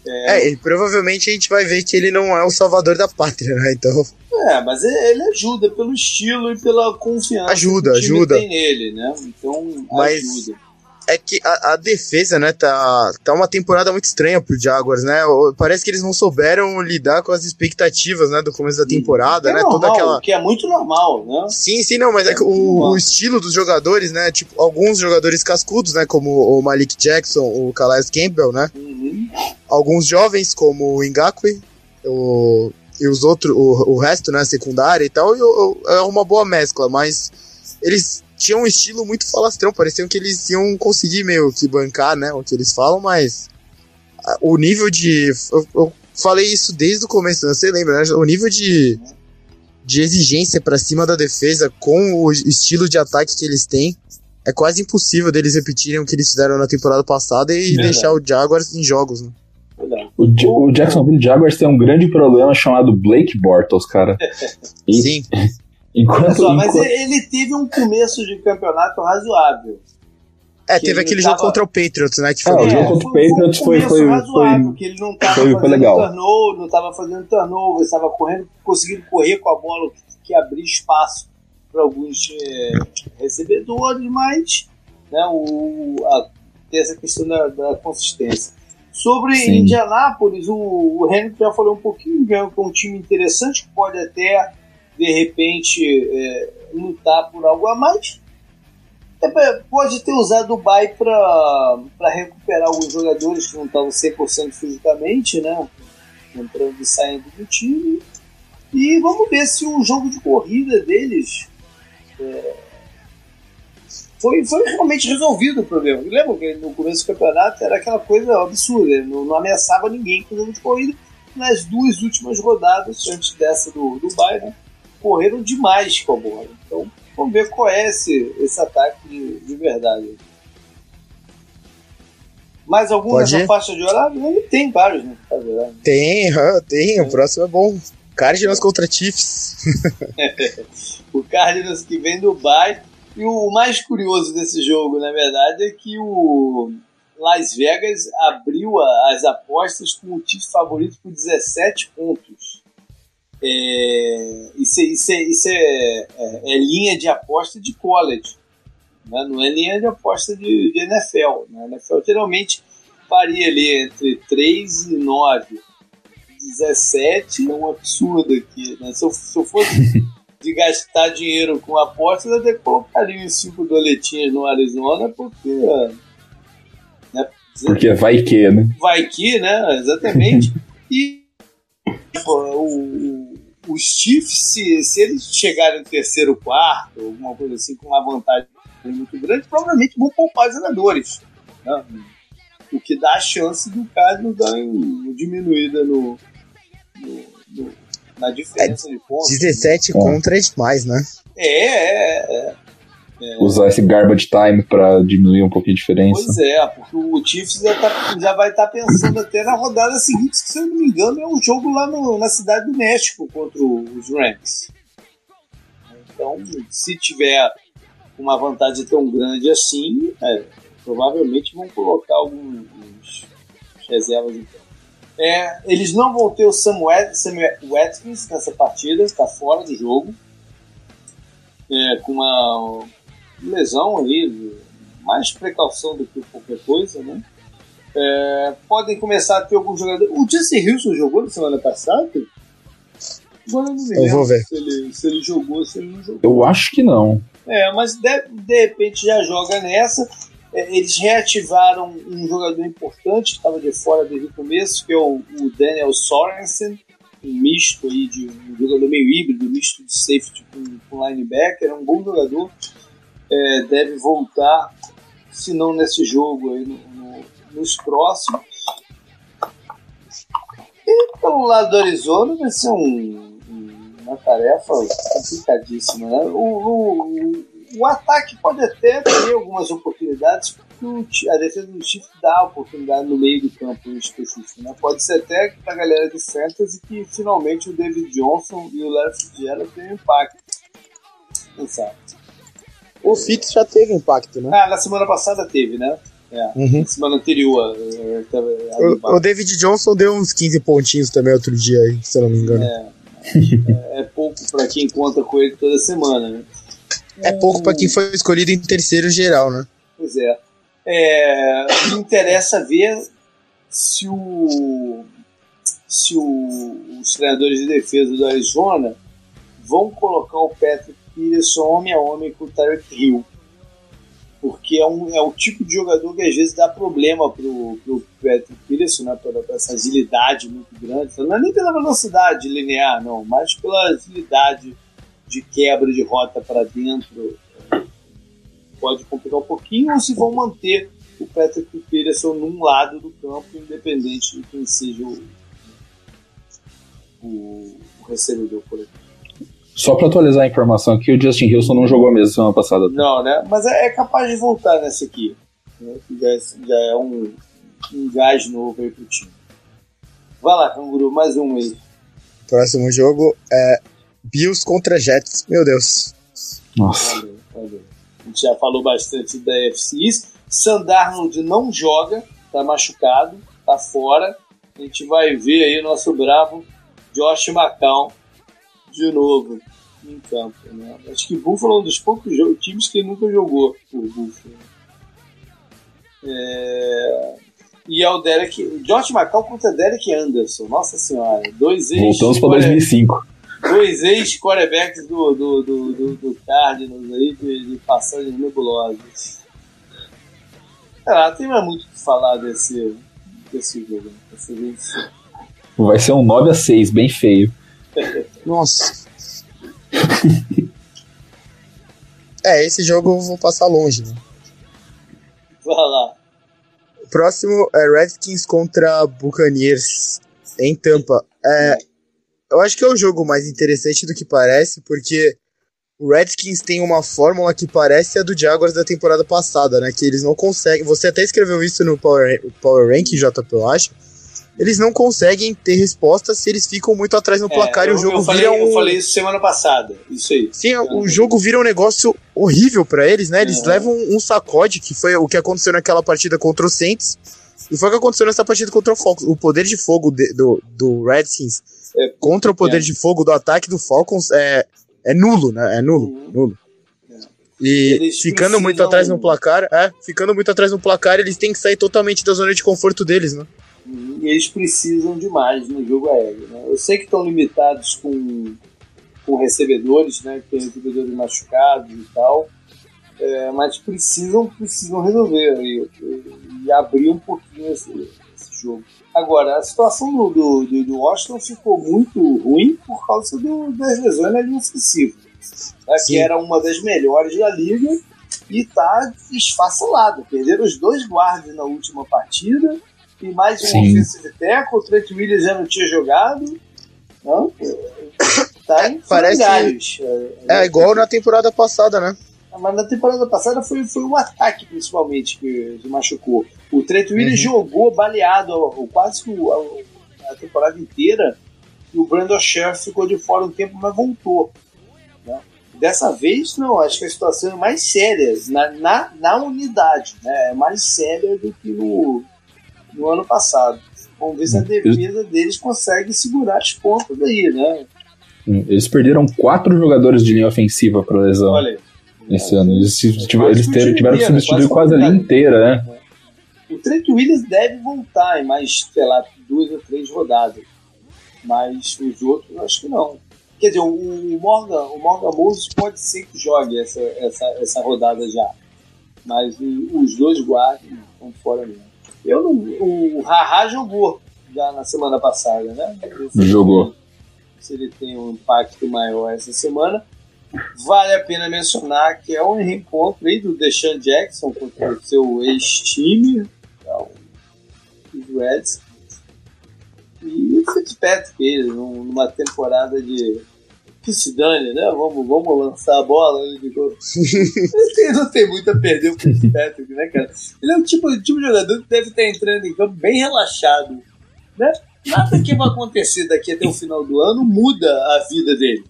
B: É, é, e provavelmente a gente vai ver que ele não é o salvador da pátria, né? Então.
A: É, mas ele ajuda pelo estilo e pela confiança
B: ajuda, que o time
A: ajuda. tem nele, né? Então
B: mas...
A: ajuda
B: é que a, a, defesa, né, tá, tá uma temporada muito estranha pro Jaguars, né? Parece que eles não souberam lidar com as expectativas, né, do começo da temporada,
A: é
B: né?
A: Normal, Toda aquela que é muito normal, né?
B: Sim, sim, não, mas é, é que o, o, estilo dos jogadores, né, tipo, alguns jogadores cascudos, né, como o Malik Jackson, o Calais Campbell, né?
A: Uhum.
B: Alguns jovens como o Ngakwe, o e os outros, o, o resto, né, secundária e tal, e, é uma boa mescla, mas eles tinha um estilo muito falastrão, pareciam que eles iam conseguir meio que bancar, né, o que eles falam, mas o nível de. Eu, eu falei isso desde o começo, né, você lembra, né? O nível de, de exigência para cima da defesa com o estilo de ataque que eles têm é quase impossível deles repetirem o que eles fizeram na temporada passada e Verdade. deixar o Jaguars em jogos, né?
C: O, o Jacksonville Jaguars tem um grande problema chamado Blake Bortles, cara.
B: E, Sim.
A: Enquanto, só, mas enquanto... ele teve um começo de campeonato razoável.
B: É, teve aquele jogo contra o Patriots, né? Que foi
C: é, o jogo contra o Patriots foi, foi,
A: razoável, foi, que ele não estava fazendo foi legal. turnover, não estava fazendo turnover, estava correndo, conseguindo correr com a bola, que abrir espaço para alguns é, recebedores, mas né, o, a, tem essa questão da, da consistência. Sobre Sim. Indianápolis, o, o Henrique já falou um pouquinho, ganhou com um time interessante que pode até de repente é, lutar por algo a mais. Pode ter usado o Bay para recuperar alguns jogadores que não estavam 100% fisicamente, né? Entrando e saindo do time. E vamos ver se o jogo de corrida deles é, foi, foi realmente resolvido o problema. lembra que no começo do campeonato era aquela coisa absurda, não, não ameaçava ninguém com o jogo de corrida. Nas duas últimas rodadas, antes dessa do, do Bayern, né? Correram demais com a bola. Então, vamos ver qual é esse, esse ataque de, de verdade. Mais algum Pode nessa ir? faixa de horário? Ele tem vários, né?
B: Tem, tem. O próximo é bom. Cardinals contra Chiefs.
A: o Cardinals que vem do Bay. E o mais curioso desse jogo, na verdade, é que o Las Vegas abriu as apostas com o Chiefs favorito por 17 pontos. É, isso, isso, é, isso é, é, é, linha de aposta de college, né? não é linha de aposta de, de NFL. Né? A NFL geralmente varia ali entre 3 e 9. 17 é um absurdo aqui. Né? Se, eu, se eu fosse de gastar dinheiro com apostas, eu até colocaria uns 5 doletinhas no Arizona, porque.
C: Né? Porque vai que, né?
A: Vai que, né? Exatamente. e o, os Chiefs, se, se eles chegarem no terceiro quarto, alguma coisa assim, com uma vantagem muito grande, provavelmente vão poupar os jogadores. Né? O que dá a chance do Cardinals dar uma diminuída no, no, no, na diferença
B: é,
A: de pontos.
B: 17 né? contra é demais, né?
A: É, é, é.
C: É. Usar esse garbage time para diminuir um pouquinho a diferença.
A: Pois é, porque o Chiefs já, tá, já vai estar tá pensando até na rodada seguinte, que se eu não me engano é um jogo lá no, na cidade do México contra os Rams. Então, se tiver uma vantagem tão grande assim, é, provavelmente vão colocar alguns reservas então. É, eles não vão ter o Sam, Watkins nessa partida, está fora do jogo. É, com uma lesão ali, mais precaução do que qualquer coisa, né? É, podem começar a ter alguns jogadores. O Jesse Wilson jogou na semana passada? Agora eu não me lembro
B: eu vou ver.
A: Se, ele, se ele jogou se ele não jogou.
C: Eu acho que não.
A: É, mas de, de repente já joga nessa. É, eles reativaram um jogador importante que estava de fora desde o começo, que é o, o Daniel Sorensen, um misto aí de um jogador meio híbrido, misto de safety com, com linebacker, é um bom jogador é, deve voltar, se não nesse jogo, aí, no, no, nos próximos. E pelo lado do Arizona vai ser um, uma tarefa complicadíssima. Né? O, o, o, ataque pode até ter algumas oportunidades, que a defesa do Chiefs dá oportunidade no meio do campo em específico. Né? Pode ser até que a galera de Fantasy que finalmente o David Johnson e o Larry Fitzgerald tenham impacto. Sabe?
B: O Fitz já teve impacto, né?
A: Ah, na semana passada teve, né? É, uhum. semana anterior. É,
B: o, o, David Johnson deu uns 15 pontinhos também outro dia, aí, se eu não me engano.
A: É, é, é pouco para quem conta com ele toda semana, né?
B: É pouco para quem foi escolhido em terceiro geral, né?
A: Pois é. é me interessa ver se o se o, os treinadores de defesa do Arizona vão colocar o Patrick Peterson homem a homem com o Tyreek Hill porque é, um, é o tipo de jogador que às vezes dá problema pro, pro Patrick Peterson, né, por essa agilidade muito grande. Não é nem pela velocidade linear, não, mas pela agilidade de quebra de rota para dentro. Pode complicar um pouquinho, ou se vão manter o Patrick Peterson num lado do campo, independente de quem seja o, o, o recebedor por.
C: Só para atualizar a informação aqui, o Justin Wilson não jogou mesmo semana passada.
A: Não, né? Mas é, é capaz de voltar nessa aqui. Né? Já, é, já é um, um gás novo aí pro time. Vai lá, Canguru, mais um aí.
B: Próximo jogo é Bills contra Jets. Meu Deus.
C: Nossa. Valeu,
A: valeu. A gente já falou bastante da FC East. Sandarnold não joga, tá machucado, tá fora. A gente vai ver aí o nosso bravo Josh McCown de novo em campo. Né? Acho que Buffalo é um dos poucos times que nunca jogou por Buffalo. É... E é o Derek. Josh McCall contra Derek Anderson. Nossa senhora. Dois ex.
C: Voltamos para 2005.
A: Dois ex-quarterbacks do, do, do, do, do Cardinals aí, de, de passagens nebulosas. Ah, tem mais muito o que falar desse, desse jogo. Desse
C: Vai ser um 9 a 6 bem feio.
B: Nossa. é, esse jogo eu vou passar longe, né?
A: Vai lá.
B: O próximo é Redskins contra Buccaneers em Tampa. É, eu acho que é o jogo mais interessante do que parece, porque o Redskins tem uma fórmula que parece a do Jaguars da temporada passada, né? Que eles não conseguem. Você até escreveu isso no Power, Power Rank, JP, eu acho eles não conseguem ter resposta se eles ficam muito atrás no é, placar é, eu, e o jogo
A: falei,
B: vira um...
A: Eu falei isso semana passada, isso aí.
B: Sim, o jogo vira um negócio horrível para eles, né? Eles levam um sacode, que foi o que aconteceu naquela partida contra o Saints, e foi o que aconteceu nessa partida contra o Falcons. O poder de fogo de, do, do Redskins é, contra o poder é. de fogo do ataque do Falcons é, é nulo, né? É nulo, uhum. nulo. E eles ficando muito atrás no placar, é, ficando muito atrás no placar, eles têm que sair totalmente da zona de conforto deles, né?
A: E eles precisam de mais no jogo aéreo. Né? Eu sei que estão limitados com, com recebedores, né? Que tem recebedores machucados e tal. É, mas precisam, precisam resolver e, e abrir um pouquinho esse, esse, jogo. Agora, a situação do, do, do, Washington ficou muito ruim por causa do, das lesões na linha ofensiva, né, que era uma das melhores da liga e está esfacelado. Perderam os dois guardas na última partida e mais um Sim. offensive tackle, o Trent Williams já não tinha jogado. Não? Tá em
B: Parece é, é igual na temporada passada, né?
A: Mas na temporada passada foi, foi o ataque, principalmente, que, machucou. O Trent Williams uhum. jogou baleado quase a, a, temporada inteira e o Brandon Scherf ficou de fora um tempo, mas voltou. Né? Dessa vez, não, acho que a situação é mais séria na, na, na unidade, né? é mais séria do que no, no ano passado. Vamos ver se a defesa deles consegue segurar as pontas daí, né?
C: Hum, eles perderam quatro jogadores de linha ofensiva para lesão Olha, esse é, ano. Eles, tiveram, eles tiveram que substituir quase, quase a linha inteira, né?
A: O Trent Williams deve voltar em mais, sei lá, duas ou três rodadas. Mas os outros, acho que não. Quer dizer, o Morgan, o Morgan Moses pode ser que jogue essa, essa, essa rodada já. Mas os dois guardas estão fora mesmo. Eu não, o Haha jogou já na semana passada, né?
C: Jogou.
A: Se ele tem um impacto maior essa semana. Vale a pena mencionar que é um reencontro aí do Deshaun Jackson contra o seu ex-time, então, os Reds. E o Fitzpatrick, numa temporada de que se dane, né? Vamos, vamos lançar a bola. Ele não tem muito a perder o Fitzpatrick, né, cara? Ele é um tipo, tipo de jogador que deve estar entrando em campo bem relaxado, né? Nada que vai acontecer daqui até o final do ano muda a vida dele.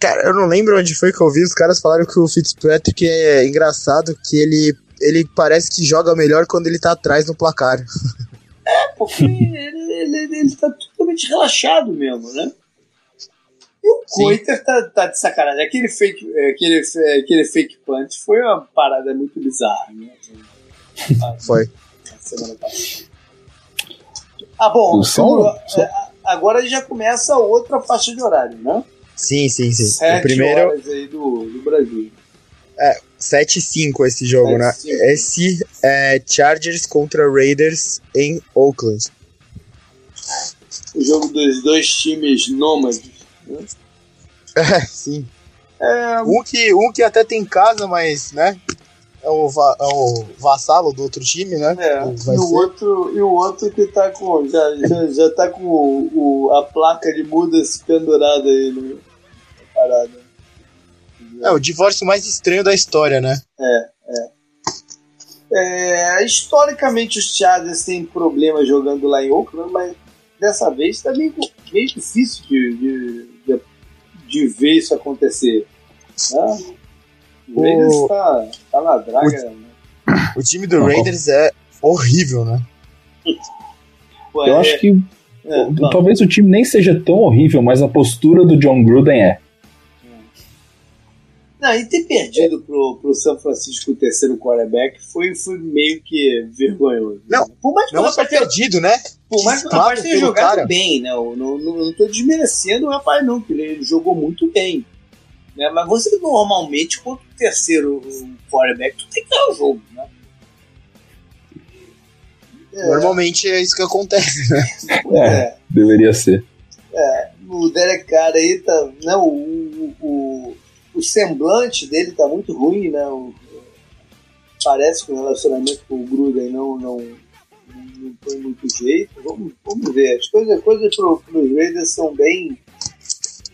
B: Cara, eu não lembro onde foi que eu vi, os caras falaram que o Fitzpatrick é engraçado, que ele, ele parece que joga melhor quando ele tá atrás no placar.
A: É, porque ele, ele, ele tá totalmente relaxado mesmo, né? E o Coiter tá, tá de sacanagem. Aquele fake, aquele, aquele fake punch foi uma parada muito bizarra, né?
B: Foi.
A: Semana passada. Ah, bom. É, agora já começa outra faixa de horário, né?
B: Sim, sim, sim.
A: Sete o primeiro horas aí do, do Brasil.
B: É, 7 5 esse jogo, 7, né? 5. Esse é Chargers contra Raiders em Oakland.
A: O jogo dos dois times nômades.
B: É, sim. É... Um, que, um que até tem casa, mas, né? É o, va é o vassalo do outro time, né?
A: É. e, o outro, e o outro que tá com. Já, já, já tá com o, o a placa de mudas pendurada aí no né? parada.
B: É, o divórcio mais estranho da história, né?
A: É, é. é historicamente, os Chargers têm problemas jogando lá em Oakland, mas dessa vez está meio, meio difícil de, de, de, de, ver isso acontecer. Né? O Raiders está tá na draga. O,
B: né? o time do Raiders é horrível, né?
C: Ué, Eu acho é. que é, talvez o time nem seja tão horrível, mas a postura do John Gruden é.
A: Não, e ter perdido pro, pro São Francisco o terceiro quarterback foi, foi meio que vergonhoso.
B: Não, por mais que não só perdido, né?
A: Por mais que o rapaz tenha jogado cara. bem, né? Eu não, não, não tô desmerecendo o rapaz, não, porque ele jogou muito bem. Né? Mas você normalmente, quando o terceiro quarterback, tu tem que dar o jogo, né?
B: É. Normalmente é isso que acontece, né?
C: É, é. deveria ser.
A: É, o Derek Carr aí tá. Não, o, o, o semblante dele tá muito ruim, né? O, parece que o relacionamento com o Gruden não, não, não tem muito jeito. Vamos, vamos ver. As coisas, coisas pro, pros Raiders são bem.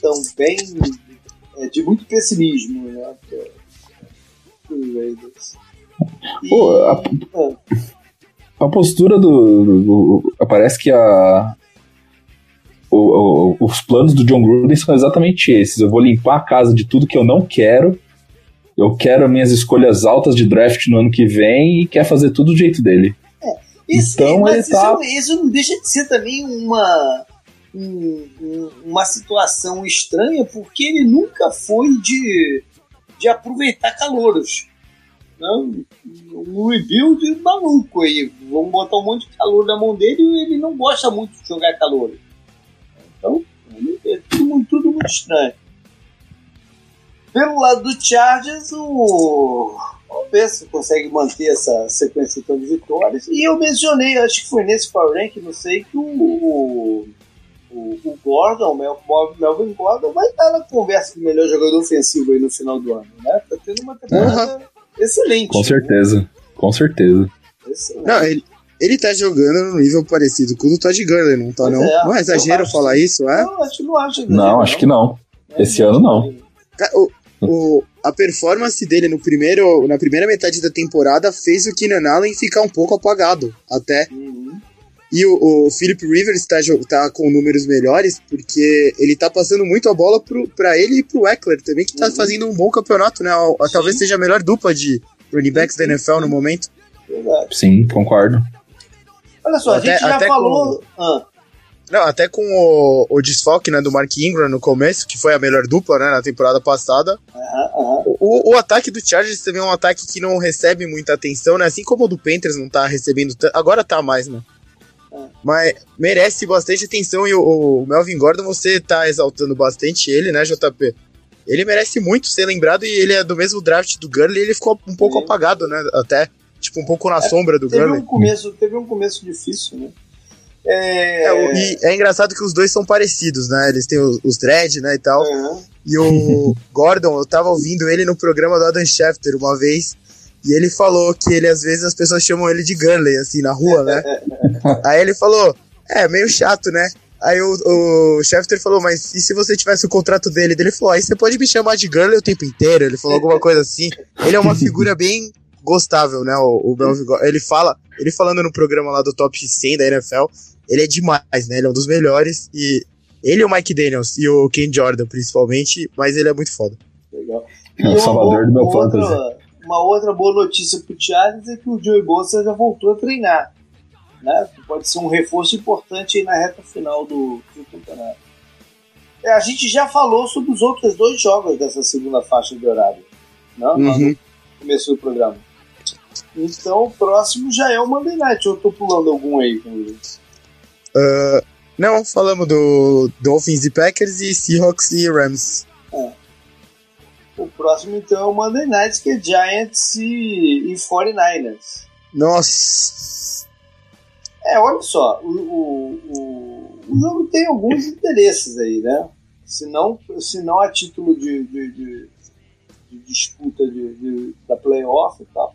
A: São bem. É, de muito pessimismo, né? Pros Raiders.
C: E, Pô, a, é. a postura do, do, do. Parece que a, o, o, os planos do John Gruden são exatamente esses. Eu vou limpar a casa de tudo que eu não quero. Eu quero minhas escolhas altas de draft no ano que vem e quer fazer tudo do jeito dele.
A: É, isso, então ele tá... isso, isso, não deixa de ser também uma, um, uma situação estranha, porque ele nunca foi de, de aproveitar calouros. Não, um rebuild maluco aí. Vamos botar um monte de calor na mão dele e ele não gosta muito de jogar calor. Então, é tudo, tudo muito estranho. Pelo lado do Chargers, o. Vamos ver se consegue manter essa sequência então de vitórias. E eu mencionei, acho que foi nesse Power Rank, não sei, que o, o, o Gordon, o Melvin Gordon, vai estar na conversa do melhor jogador ofensivo aí no final do ano, né? Tá tendo uma temporada uhum. excelente.
C: Com certeza, né? com certeza.
B: Excelente. Não, ele, ele tá jogando no nível parecido com o do Todd Gurley, não tá, não? É, não é exagero falar isso, é?
A: Não, acho, não acho
C: exagero, Não, acho que não. É, Esse ano não.
B: O, o, a performance dele no primeiro, na primeira metade da temporada fez o Keenan Allen ficar um pouco apagado, até. Uhum. E o, o Philip Rivers tá, tá com números melhores, porque ele tá passando muito a bola pro, pra ele e pro Eckler também, que tá uhum. fazendo um bom campeonato, né? Talvez seja a melhor dupla de running backs da NFL no momento.
C: Verdade. Sim, concordo.
A: Olha só, até, a gente já falou. Com... Ah.
B: Não, até com o, o desfoque né, do Mark Ingram no começo, que foi a melhor dupla né, na temporada passada. O, o, ataque do Chargers também é um ataque que não recebe muita atenção, né? Assim como o do Panthers não tá recebendo tanto. Agora tá mais, né? É. Mas merece bastante atenção e o, o, Melvin Gordon, você tá exaltando bastante ele, né, JP? Ele merece muito ser lembrado e ele é do mesmo draft do Gurley e ele ficou um pouco apagado, né? Até tipo, um pouco na é, sombra do
A: teve Um começo, teve um começo difícil, né?
B: É... É, e é engraçado que os dois são parecidos, né? Eles têm os, os dread, né, e tal. Uhum. E o Gordon, eu tava ouvindo ele no programa do Adam Schefter uma vez, e ele falou que ele, às vezes, as pessoas chamam ele de Gunley, assim, na rua, né? Aí ele falou, é, meio chato, né? Aí o, o Schefter falou, mas e se você tivesse o contrato dele? Ele falou, aí você pode me chamar de Gurley o tempo inteiro. Ele falou alguma coisa assim. Ele é uma figura bem gostável, né? O, o Belvigor. Ele fala, ele falando no programa lá do Top 100 da NFL, ele é demais, né? Ele é um dos melhores. E ele e o Mike Daniels e o Ken Jordan, principalmente, mas ele é muito foda.
A: Legal. É o salvador do meu outra, fantasy. Uma outra boa notícia pro Charles é que o Joey Bosa já voltou a treinar. Né? Pode ser um reforço importante aí na reta final do, do campeonato. É, a gente já falou sobre os outros dois jogos dessa segunda faixa de horário. Não? Né? Uhum. No começo do programa. Então o próximo já é o Monday Night. Eu tô pulando algum aí?
B: Uh, não, falamos do Dolphins e Packers e Seahawks e Rams.
A: É. O próximo então é o Monday Night, que é Giants e, e 49ers.
B: Nossa!
A: É, olha só, o, o, o, o jogo tem alguns interesses aí, né? Se não, se não a título de, de, de, de disputa de, de, da playoff e tal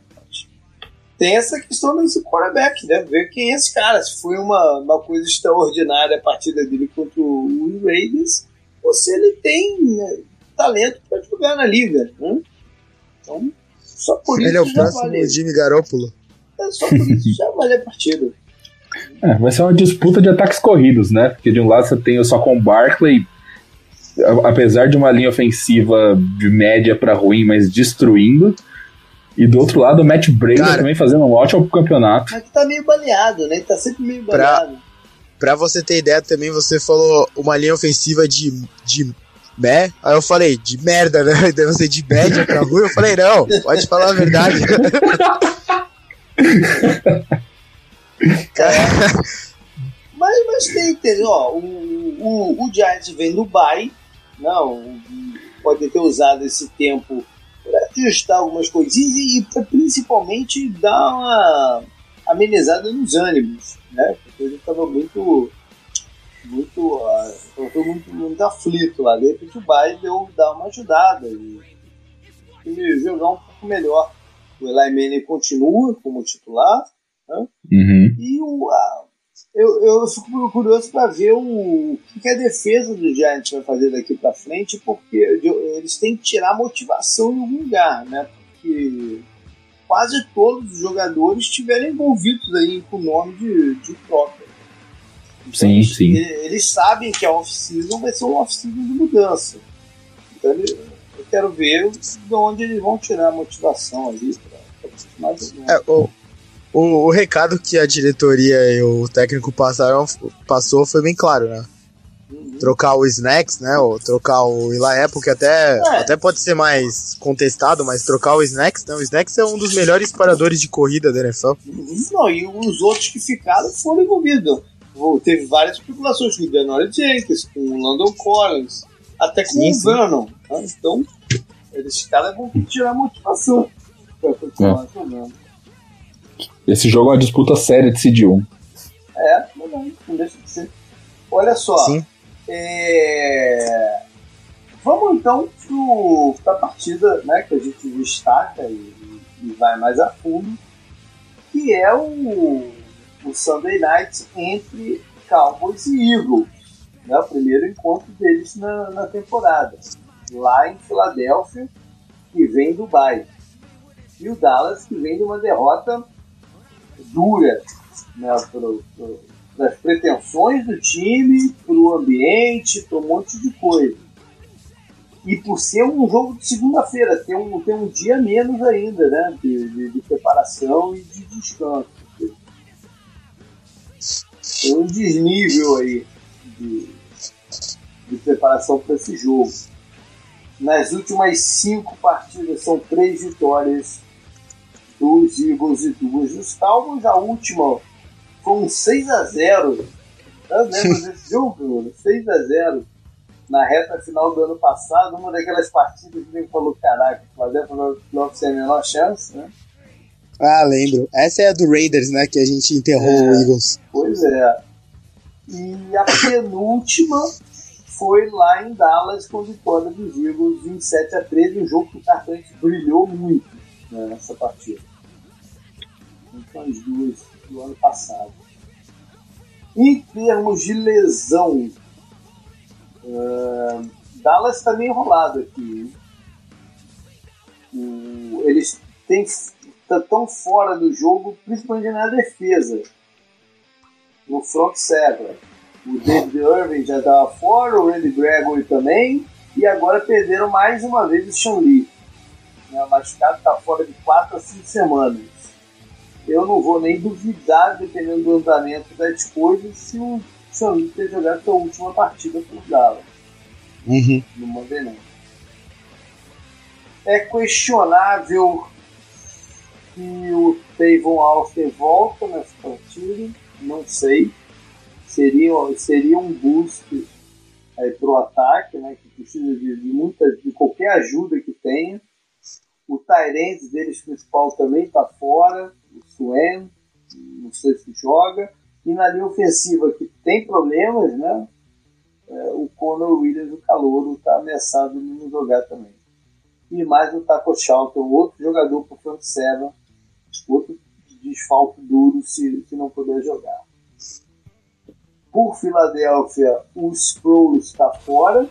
A: tem essa questão desse quarterback, né? Ver quem é esse cara. Se foi uma, uma coisa extraordinária a partida dele contra o Raiders, ou se ele tem né, talento para jogar na liga. Né? Então, só por
B: ele
A: isso.
B: Ele é o próximo vale. Jimmy Garoppolo.
A: É, só por isso já vale a partida.
C: É, vai ser uma disputa de ataques corridos, né? Porque de um lado você tem o só com Barkley, apesar de uma linha ofensiva de média para ruim, mas destruindo. E do outro lado, o Matt Brady também fazendo um ótimo campeonato.
A: Mas que tá meio baleado, né? Tá sempre meio baleado. Pra,
B: pra você ter ideia também, você falou uma linha ofensiva de, de Bé? Aí eu falei, de merda, né? Deve ser de média pra ruim. Eu falei, não, pode falar a verdade.
A: mas, mas tem, tem ó, o, o, o Giants vem do Bay, não, pode ter usado esse tempo ajustar algumas coisinhas e, e principalmente dar uma amenizada nos ânimos, né? Porque ele estava muito muito, uh, muito, muito aflito lá. De repente o Bayern deu dar uma ajudada e, e jogar um pouco melhor. O Eli Manning continua como titular né?
C: uhum.
A: e o, a, eu, eu fico curioso para ver o, o que a defesa do Giants vai fazer daqui para frente, porque eles têm que tirar motivação em algum lugar, né? Porque quase todos os jogadores estiveram envolvidos aí com o nome de, de troca.
C: Então, sim,
A: eles,
C: sim.
A: Eles sabem que a off-season vai ser uma off-season de mudança. Então eu quero ver de onde eles vão tirar a motivação ali para mais
B: é, o, o, o, recado que a diretoria e o técnico passaram, passou foi bem claro, né? Uhum. Trocar o Snacks, né? Ou trocar o Eli Apple, que até, é. até pode ser mais contestado, mas trocar o Snacks, né? O Snacks é um dos melhores paradores de corrida da NFL.
A: Não, e os outros que ficaram foram envolvidos. Teve várias especulações com o Daniel Jenkins, com o Landon Collins, até com sim, o Vernon. Né? Então, esses caras vão tirar a motivação é.
C: Esse jogo é uma disputa séria de Seed 1.
A: É, não, não deixa de ser. Olha só. É... Vamos então para a partida né, que a gente destaca e, e, vai mais a fundo, que é o, o Sunday Night entre Cowboys e Eagles. Né, o primeiro encontro deles na, na temporada. Lá em Filadélfia, que vem do Dubai. E o Dallas, que vem de uma derrota dura né, para as pretensões do time, para o ambiente, para um monte de coisa. E por ser um jogo de segunda-feira, tem um, tem um dia menos ainda né, de, de, de preparação e de descanso. Tem um desnível aí de, de preparação para esse jogo. Nas últimas cinco partidas são três vitórias dos Eagles e duas dos Cowboys. A última foi um 6x0. Lembra desse jogo, 6x0. Na reta final do ano passado, uma daquelas partidas que ele falou: caraca, o Philadelphia não tem a menor chance, né?
B: Ah, lembro. Essa é a do Raiders, né? Que a gente enterrou é, o Eagles.
A: Pois é. E a penúltima foi lá em Dallas com vitória dos Eagles 27 a 13, um jogo que o Cartante brilhou muito né, nessa partida. Então as duas do ano passado. Em termos de lesão, uh, Dallas está meio enrolado aqui. Uh, eles têm, tão fora do jogo, principalmente na defesa. No front seven. O David Irving já estava fora, o Randy Gregory também, e agora perderam mais uma vez o Sean Lee. Né, o machucado está fora de 4 a 5 semanas. Eu não vou nem duvidar, dependendo do andamento das coisas, se o Lee ter jogado sua última partida por Dallas.
B: Uhum.
A: No Night. É questionável que o Tavon Alster volta nessa partida, não sei. Seria, seria um boost para o ataque, né, que precisa de, de, muita, de qualquer ajuda que tenha. O Tyrese deles principal também está fora, o Swen, não sei se joga. E na linha ofensiva, que tem problemas, né? É, o Conor Williams, o calouro, está ameaçado de não jogar também. E mais o Taco Charlton, outro jogador para o front seven, outro desfalque duro se, se não puder jogar. Por Filadélfia, o Sproul está fora.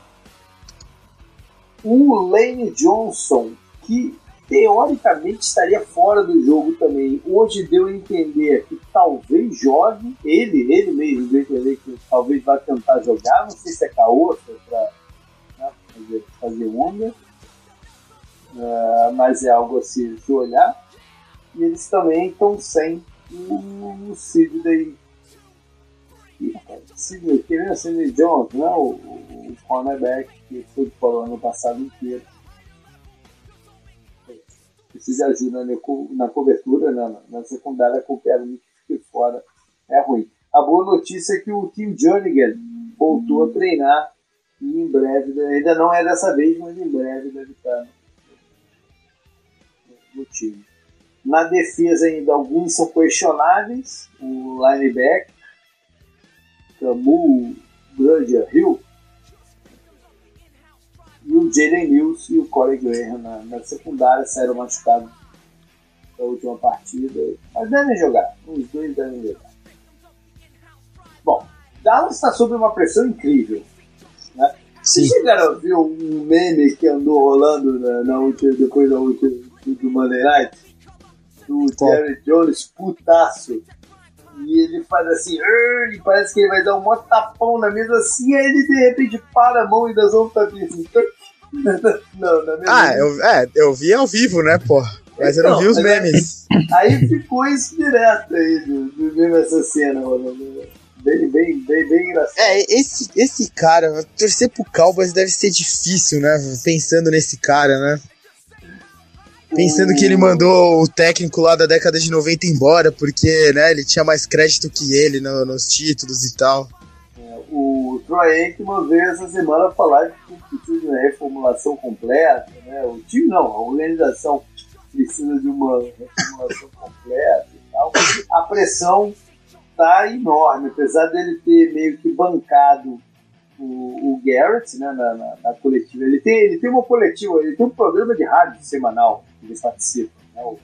A: O Lane Johnson, que teoricamente estaria fora do jogo também, hoje deu a entender que talvez jogue. Ele, ele mesmo deu a entender que talvez vá tentar jogar. Não sei se é caô, se é para né, fazer, fazer onda. Uh, mas é algo a se, olhar. E eles também estão sem o, o Sidney. Sidney, que nem o Sidney Jones, né? o, o, o cornerback que foi de fora o ano passado inteiro. Precisa ajuda na, na cobertura, né? na secundária, qualquer um que fique fora é ruim. A boa notícia é que o Tim Jernigan voltou a treinar e em breve, ainda não é dessa vez, mas em breve deve estar no time. Na defesa ainda alguns são questionáveis. O linebacker, Camu Bradia Hill, e o Jalen Mills e o Corey Graham na, na secundária saíram machucados da última partida. Mas devem jogar. Os dois devem jogar. Bom, Dallas está sob uma pressão incrível. Né? Vocês chegaram a ver um meme que andou rolando na, na última, depois da última do Monday Night? Do Jerry Jones, putaço. E ele faz assim, e parece que ele vai dar um maior tapão na mesa assim, aí ele de repente para a mão e dá um tapinha assim.
B: não, na ah, eu, é, eu vi ao vivo, né, pô? Mas então, eu não vi os memes.
A: Aí ficou isso direto aí, do, essa cena, mano. Bem, bem, bem, bem engraçado.
B: É, esse, esse cara, torcer pro Cowboys deve ser difícil, né? Pensando nesse cara, né? Pensando que ele mandou o técnico lá da década de 90 embora, porque né, ele tinha mais crédito que ele no, nos títulos e tal.
A: É, o Troy Aikman veio essa semana falar que precisa de uma reformulação completa, né? O time não, a organização precisa de uma reformulação completa e tal. A pressão tá enorme, apesar dele ter meio que bancado o, o Garrett né, na, na, na, coletiva. Ele tem, ele tem uma coletiva, ele tem um programa de rádio semanal que ele participa, né, o,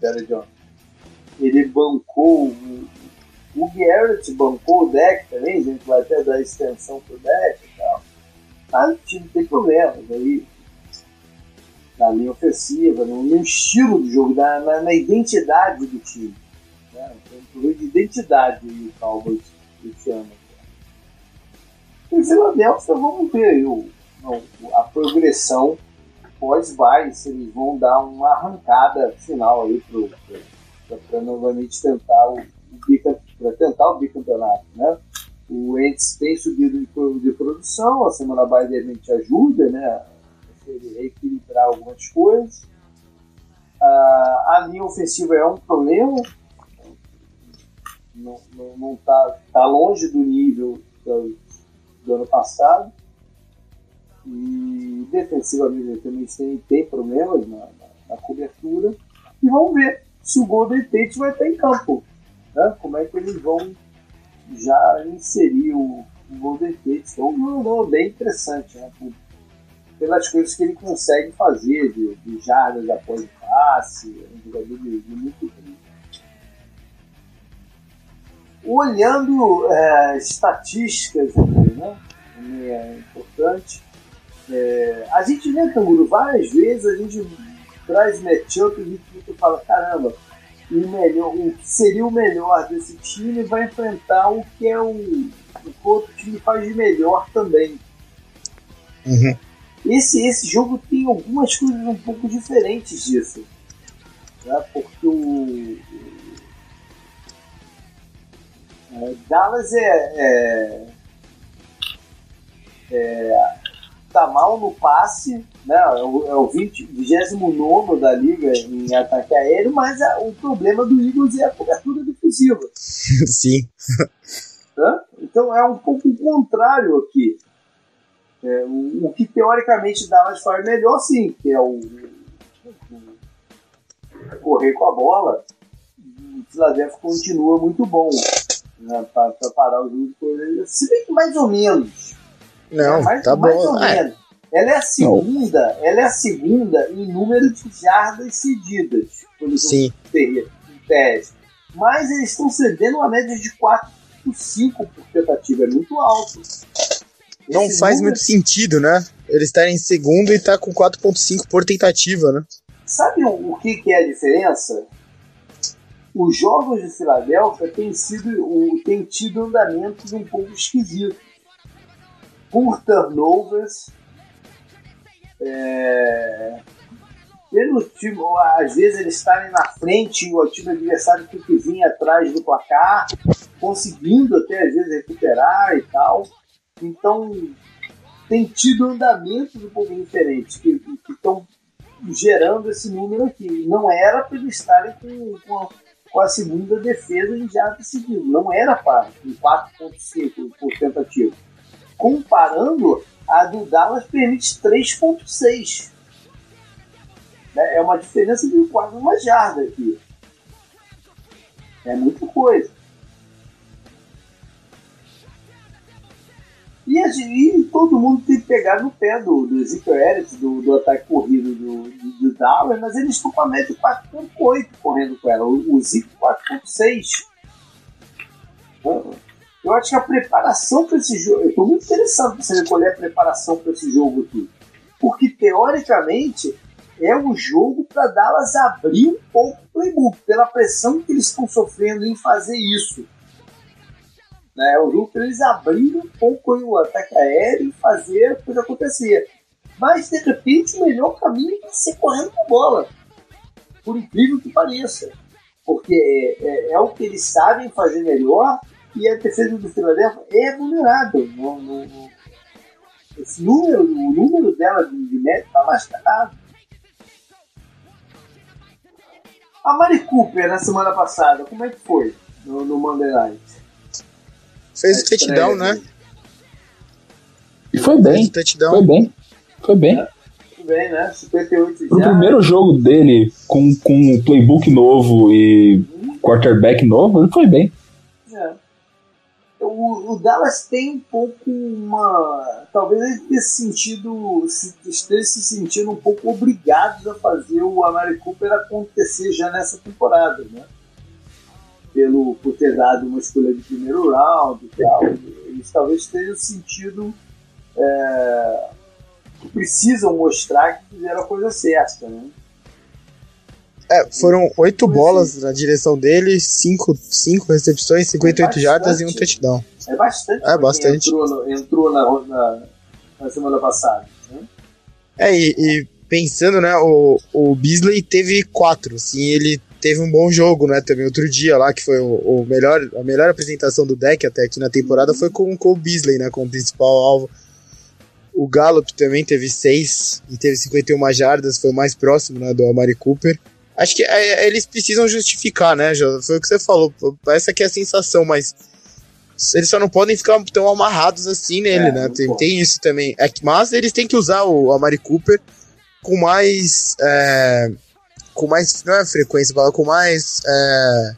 A: Barry Jones. Ele bancou o, o Garrett, bancou o deck também, a gente vai até dar extensão pro deck e tal. Mas o time tem problemas aí na linha ofensiva, no, no estilo do jogo, na, na, na identidade do time. Né? Tem um problema de identidade aí o Cowboys esse ano. Em Filadélfia, vamos ver a progressão pós-bye, se eles vão dar uma arrancada final aí para novamente tentar o, o tentar o bicampeonato, né? O Ents tem subido de, de produção, a semana bye de repente ajuda, né? Reequilibrar algumas coisas. Ah, a linha ofensiva é um problema, não, não, não tá, tá longe do nível do, ano passado. E defensivamente também tem, tem problemas na, na, na, cobertura. E vamos ver se o Golden Tate vai estar em campo. Né? Como é que eles vão já inserir o, o Golden Tate. Então, um jogador bem interessante, né? Por, pelas coisas que ele consegue fazer, de, de jardas após o passe, é um jogador de, de muito olhando é, estatísticas né? É importante. É, a gente vê, Canguru, várias vezes a gente traz matchup e gente fala, caramba, o, melhor, o que seria o melhor desse time vai enfrentar o que é o, o outro time faz de melhor também.
B: Uhum.
A: Esse, esse jogo tem algumas coisas um pouco diferentes disso. Né? Porque o, é, Dallas é, é, é, tá mal no passe, né? É o, é o 20, 29 da liga em ataque aéreo, mas a, o problema do Eagles é a cobertura defensiva.
B: Sim.
A: Então é um pouco o contrário aqui. É, o, o, que teoricamente Dallas faz melhor, sim, que é o, o correr com a bola. O Philadelphia continua muito bom né, para parar o jogo. Se bem que mais ou menos.
B: Não, mais, tá mais bom. Ou
A: é. menos. Ela é a segunda, Não. ela é a segunda em número de jardas cedidas pelo
B: Sim.
A: em tese. Mas eles estão cedendo uma média de 4,5 por tentativa, é muito alto.
B: Não Esse faz número... muito sentido, né? Eles estarem em segundo e tá com 4,5 por tentativa, né?
A: Sabe o, o que, que é a diferença? Os jogos de Filadélfia têm, sido, o, têm tido andamentos um pouco esquisitos. Por turnovers, é, pelo time, às vezes eles estarem na frente e o time adversário tem que vir atrás do placar, conseguindo até às vezes recuperar e tal. Então tem tido andamentos um pouco diferentes que, estão gerando esse número aqui. Não era para eles estarem com, com, a, com a segunda defesa em jardas seguido. Não era para, em 4,5 por tentativa. Comparando a do Dallas permite 3.6. Né? É uma diferença de quase uma jarda aqui. É muita coisa. E, e todo mundo tem que pegar no pé do, do Ezekiel Elliott, do, do ataque corrido do, do, do Dallas, mas eles estão com a média 4.8 correndo com ela. O, o Zeke 4.6. Eu acho que a preparação para esse jogo. Eu estou muito interessado para saber qual é a preparação para esse jogo aqui. Porque, teoricamente, é o jogo para Dallas abrir um pouco o playbook, pela pressão que eles estão sofrendo em fazer isso. Né? É o jogo para eles abrirem um pouco o ataque aéreo e fazer a coisa acontecer. Mas, de repente, o melhor caminho é ser correndo com a bola. Por incrível que pareça. Porque é, é, é o que eles sabem fazer melhor e a defesa do Philadelphia é vulnerável. No, no, no, esse número, o número dela de, de mérito está lascado. A Mari Cooper na semana passada, como é que foi no, no Monday Night?
B: Fez o touchdown, né?
C: E foi bem. Foi bem. Foi bem. É,
A: foi bem, né? 58
C: Pro primeiro jogo dele, com, com um playbook novo e quarterback novo, ele foi bem.
A: O, o, Dallas tem um pouco uma. Talvez ele tenha sentido, se, esteja se sentindo um pouco obrigados a fazer o Amari Cooper acontecer já nessa temporada, né? Pelo, por ter dado uma escolha de primeiro round e tal. Eles talvez tenham sentido é, que precisam mostrar que fizeram a coisa certa, né?
B: É, foram oito bolas na direção dele, cinco, cinco recepções, 58 é jardas e um touchdown.
A: É bastante.
B: É bastante.
A: Entrou, no, entrou na, na, na, semana passada. Né?
B: É, e, e, pensando, né, o, o Beasley teve quatro, assim, ele teve um bom jogo, né, também outro dia lá, que foi o, o melhor, a melhor apresentação do deck até aqui na temporada foi com, com o Beasley, né, como principal alvo. O Gallup também teve seis e teve 51 jardas, foi o mais próximo, né, do Amari Cooper. Acho que é, é, eles precisam justificar, né, Jô? Foi o que você falou. Essa aqui é a sensação, mas eles só não podem ficar tão amarrados assim nele, é, né? Tem, tem, isso também. É, mas eles têm que usar o Amari Cooper com mais. É, com mais. Não é frequência, com mais. É,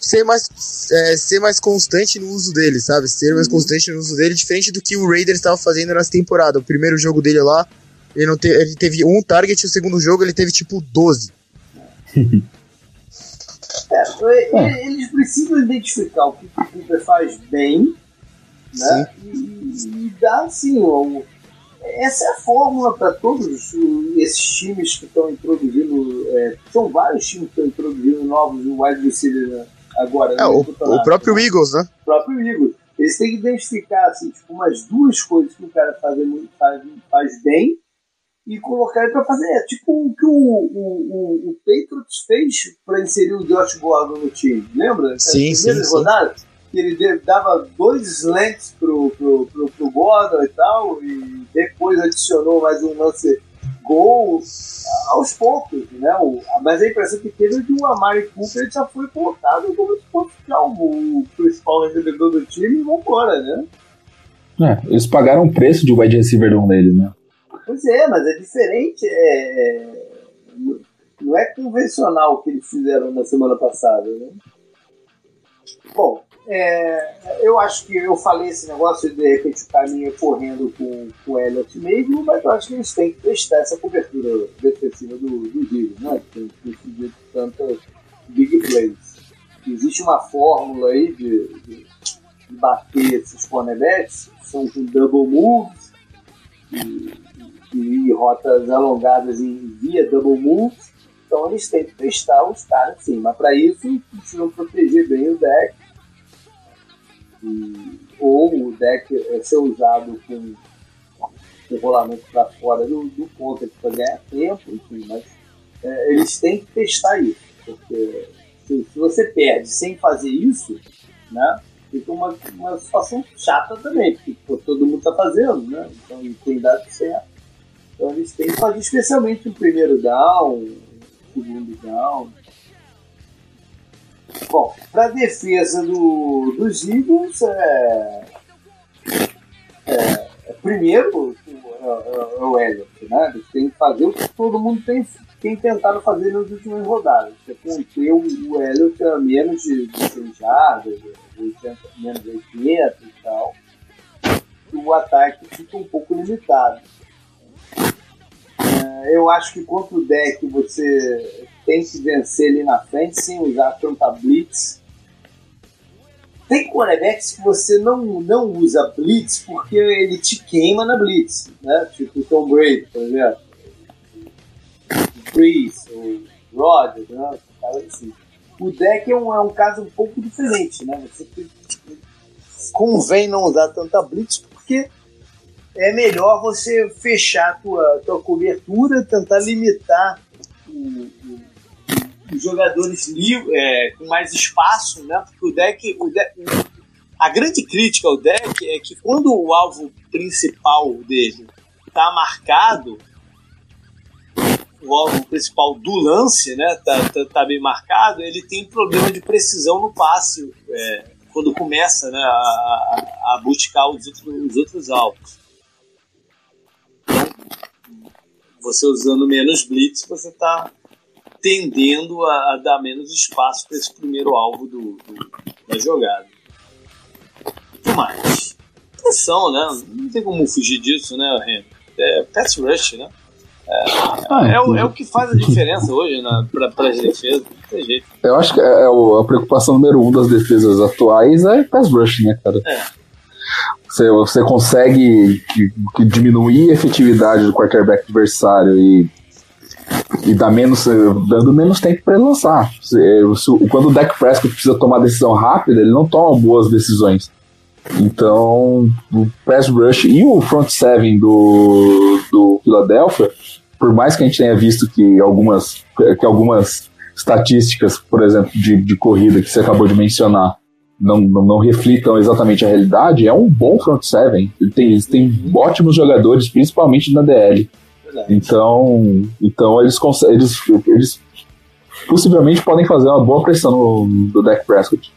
B: ser mais, é, ser mais constante no uso dele, sabe? Ser mais uhum. constante no uso dele, diferente do que o Raiders estava fazendo nessa temporada. O primeiro jogo dele lá, ele, não te, ele teve um target, o segundo jogo ele teve tipo 12.
A: É. Eles precisam identificar o que o Cooper faz bem né? E, e, dá assim, ó, essa é a fórmula para todos esses times que estão introduzindo. É, são vários times que estão introduzindo novos wide receiver né, agora.
B: É, o, o, próprio Eagles, né?
A: O próprio Eagles. Eles têm que identificar assim, tipo, umas duas coisas que o cara faz, faz, faz bem e colocar ele para fazer. É tipo o que o, o, o, o Patriots fez para inserir o Josh Gordon no time. Lembra?
B: Sim, sim, sim.
A: Que ele dava dois slants pro, pro, pro, pro Gordon e tal, e depois adicionou mais um lance gol aos poucos, né? O, mas a impressão que teve é que o Amari Cooper já foi colocado como fosse o principal recebedor do time e vambora, né?
C: É, eles pagaram o preço de wide receiver um deles, né?
A: Pois é, mas é diferente. É, é, não é convencional o que eles fizeram na semana passada, né? Bom, é, eu acho que eu falei esse negócio de, de repente o caminho correndo com, com o Elliot mesmo, mas eu acho que eles têm que testar essa cobertura defensiva do, do Rio, né? Tem decidido tantas big plays. Existe uma fórmula aí de, de, de bater esses cornerbacks, são com double moves, e, e rotas alongadas em via double move. Então eles têm que testar os caras sim, mas para isso precisam proteger bem o deck. E, ou o deck é ser usado com o rolamento para fora do, do ponto para ganhar tempo, enfim, mas é, eles têm que testar isso, porque se, se, você perde sem fazer isso, né, fica uma, uma situação chata também, porque pô, todo mundo está fazendo, né, então tem dado certo. Então eles têm que fazer especialmente o primeiro down, o segundo down. Bom, para defesa do, dos Eagles, é, é, é primeiro é, é, é, o Elliott, né? Eles têm que fazer o que todo mundo tem, tem tentado fazer nas últimas rodadas, que é conter o, o Elliott a menos de, de 100 jardas, 80, menos de 80 e tal. O ataque fica um pouco limitado. É, eu acho que contra o deck você tem que vencer ali na frente sem usar tanta blitz. Tem quarterbacks que você não, não usa blitz porque ele te queima na blitz, né? Tipo o Tom Brady, por exemplo. Breeze, ou Rodgers, né? Assim. O deck é um, é um caso um pouco diferente, né? Você convém não usar tanta blitz porque é melhor você fechar a tua, tua cobertura, tentar limitar o, o, os jogadores é, com mais espaço, né? Porque o deck, o deck, a grande crítica ao deck é que quando o alvo principal dele está marcado, o alvo principal do lance, né, tá, tá, tá, bem marcado, ele tem problema de precisão no passe é, quando começa né, a, a buscar os outros, os outros alvos você usando menos blitz, você está tendendo a, a, dar menos espaço para esse primeiro alvo do, do, da jogada. O que mais? Pressão, né? Não tem como fugir disso, né, Henry? É pass rush, né? É, ah, é, o, é, o, que faz a diferença hoje para as defesas, não tem jeito.
C: Eu acho que é, é a preocupação número um das defesas atuais é pass rush, né, cara? É. Você, você consegue diminuir a efetividade do quarterback adversário e, e dar menos, dando menos tempo para ele lançar. Quando o Dak Prescott precisa tomar decisão rápida, ele não toma boas decisões. Então, o pass rush e o front seven do, do Philadelphia, por mais que a gente tenha visto que algumas, que algumas estatísticas, por exemplo, de, de corrida que você acabou de mencionar, não, não, não, reflitam exatamente a realidade, é um bom front seven. Ele tem, eles têm ótimos jogadores, principalmente na DL. Verdade. Então, então eles, eles, eles possivelmente podem fazer uma boa pressão no, no Dak Prescott.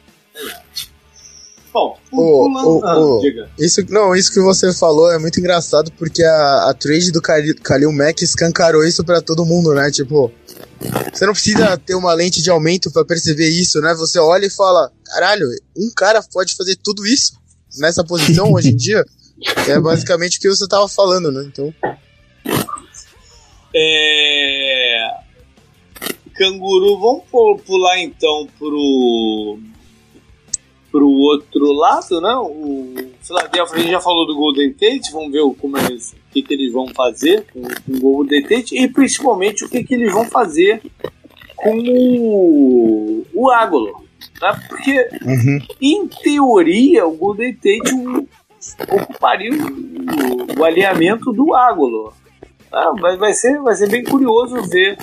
A: Bom, o,
B: ah, isso, não, isso que você falou é muito engraçado porque a, a trade do Kalil Mack escancarou isso para todo mundo, né? Tipo, você não precisa ter uma lente de aumento para perceber isso, né? Você olha e fala: caralho, um cara pode fazer tudo isso nessa posição hoje em dia? É basicamente o que você tava falando, né? Então.
A: É... Canguru, vamos pular então pro pro outro lado, né? O Philadelphia, a gente já falou do Golden Tate, vamos ver como eles, o que, que eles vão fazer com, com o Golden Tate e principalmente o que, que eles vão fazer com o, o Ágolo. Né? Porque, uhum. em teoria, o Golden Tate ocuparia o, o alinhamento do Ágolo. Ah, vai, vai, ser, vai ser bem curioso ver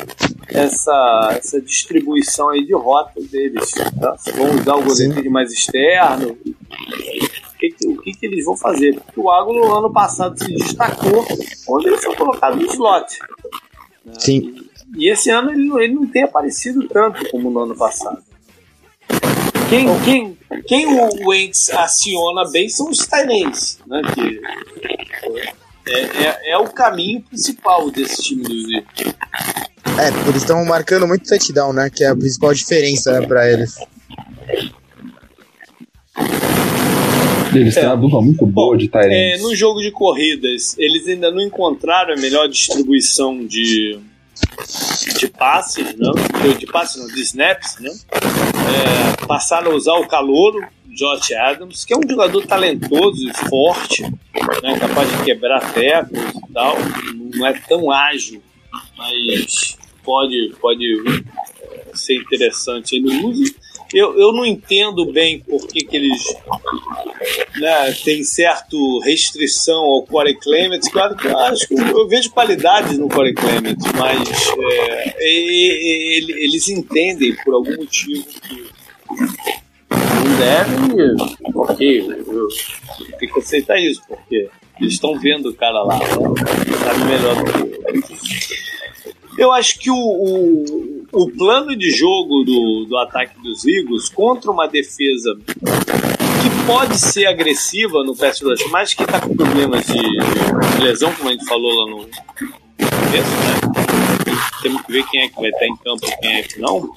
A: essa, essa distribuição aí de rota deles. Tá? Se vão usar o goleiro mais externo, o que, o que, que eles vão fazer? Porque o Águlo no ano passado se destacou quando ele foi colocado no slot.
B: Né? Sim.
A: E, e, esse ano ele, ele não tem aparecido tanto como no ano passado. Quem, quem, quem o Wentz aciona bem são os Tyrants, né? Que é, é, é, o caminho principal desse time do Z.
B: É, eles estão marcando muito touchdown, né? Que é a principal diferença né, pra eles.
C: Eles têm é. uma dupla muito boa de Tyrants.
A: É, no jogo de corridas, eles ainda não encontraram a melhor distribuição de, de passes, não? De passes, não, de snaps, né? É, passaram a usar o calouro, Josh Adams, que é um jogador talentoso e forte, né, capaz de quebrar tecos e tal, não é tão ágil, mas pode, pode é, ser interessante no uso. Eu, eu não entendo bem por que, que eles né, têm certa restrição ao Corey Clement. Claro que eu acho que eu vejo qualidade no Corey Clement, mas é, eles entendem por algum motivo que não deve, ok, tenho que aceitar isso, porque eles estão vendo o cara lá, né? sabe melhor do que eu. Eu acho que o, o, o plano de jogo do, do ataque dos Eagles contra uma defesa que pode ser agressiva no pass rush, mas que está com problemas de, de, lesão, como a gente falou lá no começo, né? Temos que ver quem é que vai estar em campo e quem é que não.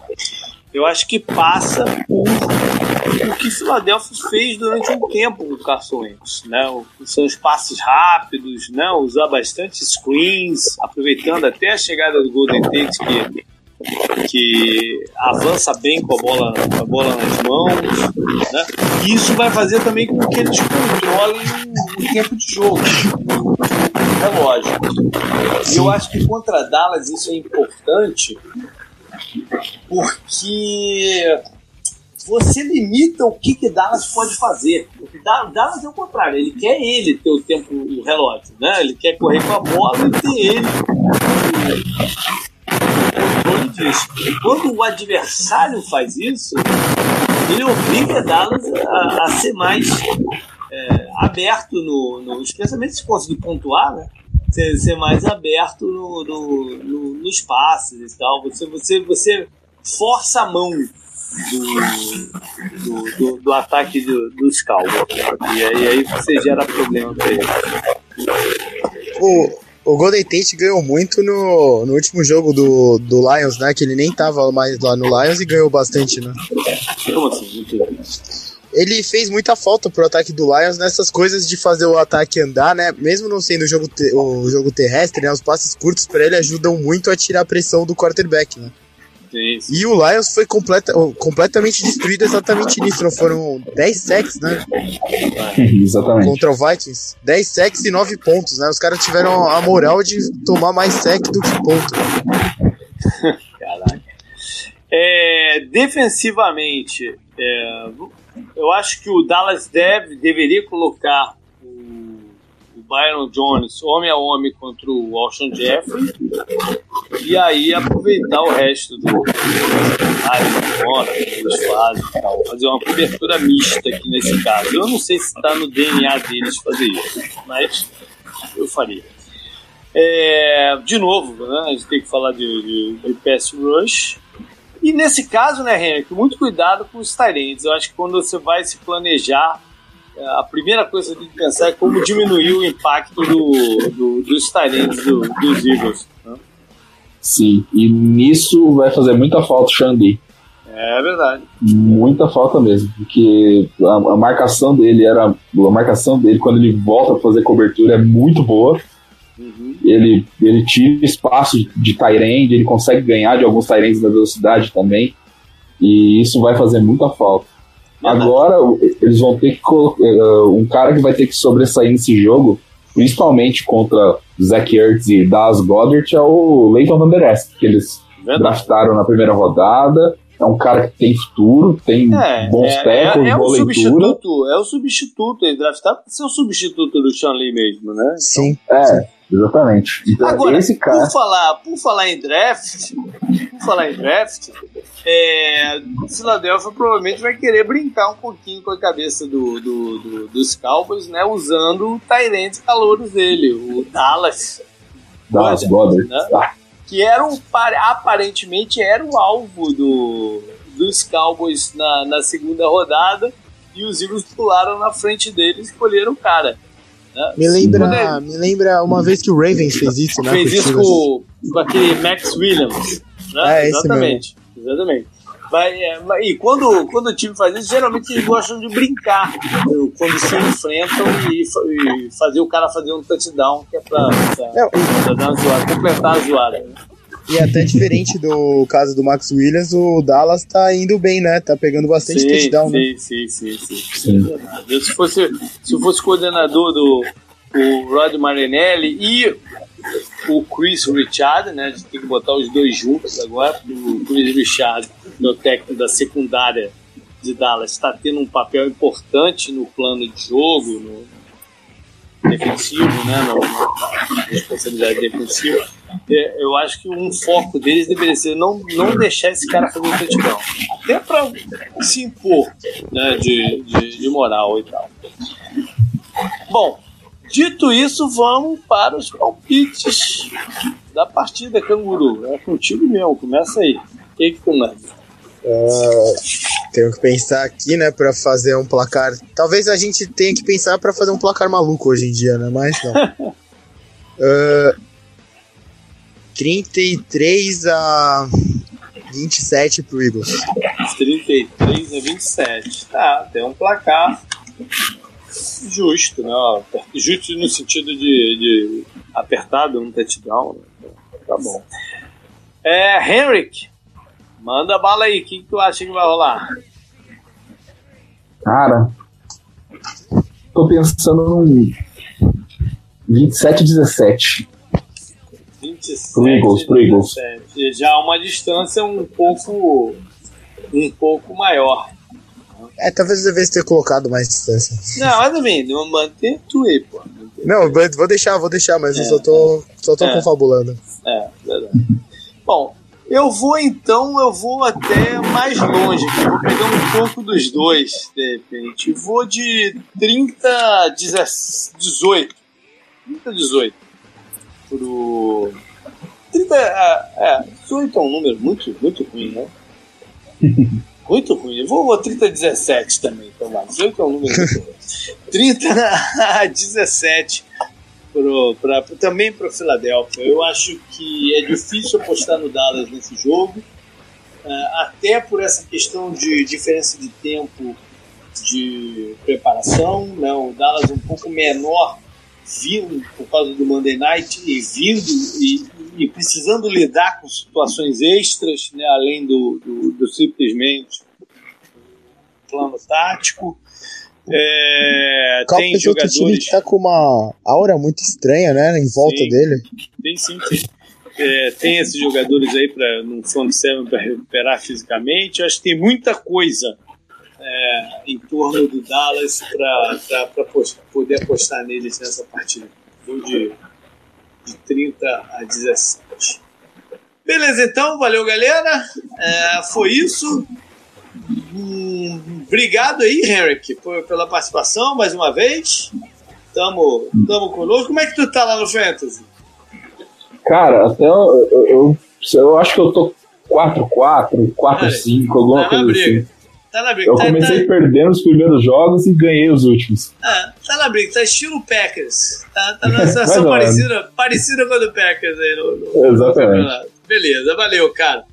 A: Eu acho que passa por o que Philadelphia fez durante um tempo com o Carson Wentz, né? São os passes rápidos, né? Usar bastante screens, aproveitando até a chegada do Golden Tate que que avança bem com a bola, com a bola nas mãos, né? E isso vai fazer também com que eles controlem o tempo de jogo, relógio. E eu acho que contra Dallas isso é importante porque você limita o que, que Dallas pode fazer. Dallas é o contrário, ele quer ele ter o tempo, o relógio, né? Ele quer correr com a bola e ter ele Quando o adversário faz isso, ele obriga Dallas a, a ser mais é, aberto no, no, especialmente se conseguir pontuar, né? Ser, ser mais aberto no, no, no, nos passes e tal. Você, você, você força a mão do, do, do, do ataque do, dos Cowboys. E aí, aí você gera problema pra ele.
B: O, o Golden Tate ganhou muito no, no último jogo do, do Lions, né? Que ele nem tava mais lá no Lions e ganhou bastante, né? Como assim? Ele fez muita falta pro ataque do Lions nessas coisas de fazer o ataque andar, né? Mesmo não sendo o jogo, te, o jogo terrestre, né? Os passes curtos para ele ajudam muito a tirar a pressão do quarterback, né? E o Lions foi completa, completamente destruído exatamente nisso. Não foram 10 sacks, né?
C: exatamente.
B: Contra o Vikings. 10 sacks e 9 pontos, né? Os caras tiveram a moral de tomar mais sack do que ponto.
A: Caraca. É, defensivamente, é, eu acho que o Dallas deve, deveria colocar Byron Jones homem a homem contra o Alshon Jeffrey e aí aproveitar o resto do eles fazem tal, fazer uma cobertura mista aqui nesse caso. Eu não sei se está no DNA deles fazer isso, mas eu faria. É, de novo, né, a gente tem que falar de, de, de pass rush. E nesse caso, né, Henrique, muito cuidado com os Tyrants. Eu acho que quando você vai se planejar a primeira coisa que tem que pensar é como diminuir o impacto do, do, dos talentos do, dos Eagles. Né?
C: Sim, e nisso vai fazer muita falta o Xandi.
A: É verdade.
C: Muita falta mesmo, porque a, a, marcação dele era. A marcação dele, quando ele volta a fazer cobertura, é muito boa. Uhum. Ele, ele tira espaço de Tyrande, ele consegue ganhar de alguns Tyrands da velocidade também. E isso vai fazer muita falta. Agora, eles vão ter que. Uh, um cara que vai ter que sobressair nesse jogo, principalmente contra Zach Ertz e Das Goddard, é o Leighton Van que eles Verdade. draftaram na primeira rodada é um cara que tem futuro, tem é, bons é, técnicos, é, é boa
A: substituto, É o substituto, ele draftado para ser o substituto do Sean Lee mesmo, né?
C: Sim. Então, é, exatamente.
A: Então, Agora, esse cara... por, falar, por falar em draft, por falar em draft, é, o Philadelphia provavelmente vai querer brincar um pouquinho com a cabeça do, do, do dos Cowboys, né? Usando o Tyrant calouros dele, o Dallas.
C: Dallas Goddard. Né? Ah
A: que era um, aparentemente era o alvo do, dos Cowboys na, na segunda rodada e os Eagles pularam na frente deles e escolheram o cara.
B: Né? Me lembra, me lembra uma vez que o Ravens fez isso, né?
A: Fez isso com, com aquele Max Williams. Né? É, exatamente. Exatamente. Mas, é, e quando, quando o time faz isso, geralmente eles gostam de brincar quando se enfrentam e, e fazer o cara fazer um touchdown, que é pra, pra, pra dar uma zoada, completar a zoada. Né?
B: E até diferente do caso do Max Williams, o Dallas tá indo bem, né? Tá pegando bastante sim, touchdown,
A: sim, né? Sim, sim, sim, sim. Se fosse, se fosse coordenador do o Rod Marinelli e o Chris Richard, né? A gente tem que botar os dois juntos agora. O Chris Richard, meu técnico da secundária de Dallas, está tendo um papel importante no plano de jogo, no defensivo, né? Na responsabilidade defensiva. É, eu acho que um foco deles deveria ser não, não deixar esse cara fazer um touchdown. Até para se impor né, de, de, de moral e tal. Bom, Dito isso, vamos para os palpites da partida, Canguru. É contigo mesmo, começa aí. O que, que começa?
B: Uh, tenho que pensar aqui, né, para fazer um placar. Talvez a gente tenha que pensar para fazer um placar maluco hoje em dia, né? Mas não. uh, 33 a 27 pro Eagles.
A: 33 a 27. Tá, tem um placar justo, né? Justo no sentido de, de apertado, um touchdown. Né? Tá bom. É, Henrik, manda bala aí. O que, que tu acha que vai rolar?
C: Cara, tô pensando num 27 17.
A: 27 pro Eagles, pro Eagles. Já uma distância um pouco um pouco maior.
B: É, talvez eu devesse ter colocado mais distância.
A: Não, mas também, mantém tu aí, pô.
B: Não, vou deixar, vou deixar, mas é, eu só tô, só tô é, confabulando.
A: É, verdade. Bom, eu vou então, eu vou até mais longe, vou pegar um pouco dos dois, de repente. Vou de 30 a 18. 30 a 18. Pro. 30. É, é, 18 é um número muito, muito ruim, né? Muito ruim. Eu vou, vou 30 a 17 também, então lá. 18 é um número muito ruim. 30 a 17 pro, pra, também para o Philadelphia. Eu acho que é difícil apostar no Dallas nesse jogo, uh, até por essa questão de diferença de tempo de preparação. Né? O Dallas um pouco menor vindo por causa do Monday Night e vindo e, e precisando lidar com situações extras, né, além do, do, do simplesmente plano tático. É, tem jogadores. Time
B: está com uma aura muito estranha, né, em volta sim, dele.
A: Tem sim, sim. É, tem esses jogadores aí para no front seven para recuperar fisicamente. Eu acho que tem muita coisa é, em torno do Dallas para poder apostar neles nessa partida. Vou de, de 30 a 17. Beleza, então, valeu galera. É, foi isso. Hum, obrigado aí, Henrik, por, pela participação mais uma vez. Tamo, tamo conosco. Como é que tu tá lá no Fantasy?
C: Cara, até eu, eu, eu, eu acho que eu tô 4-4, 4-5, alguma tá coisa assim. Tá na briga. Eu tá, comecei tá... perdendo os primeiros jogos e ganhei os últimos.
A: Ah, tá na briga, tá estilo Packers. Tá, tá numa situação parecida, parecida com a do Packers aí no,
C: no Exatamente.
A: No Beleza, valeu, cara.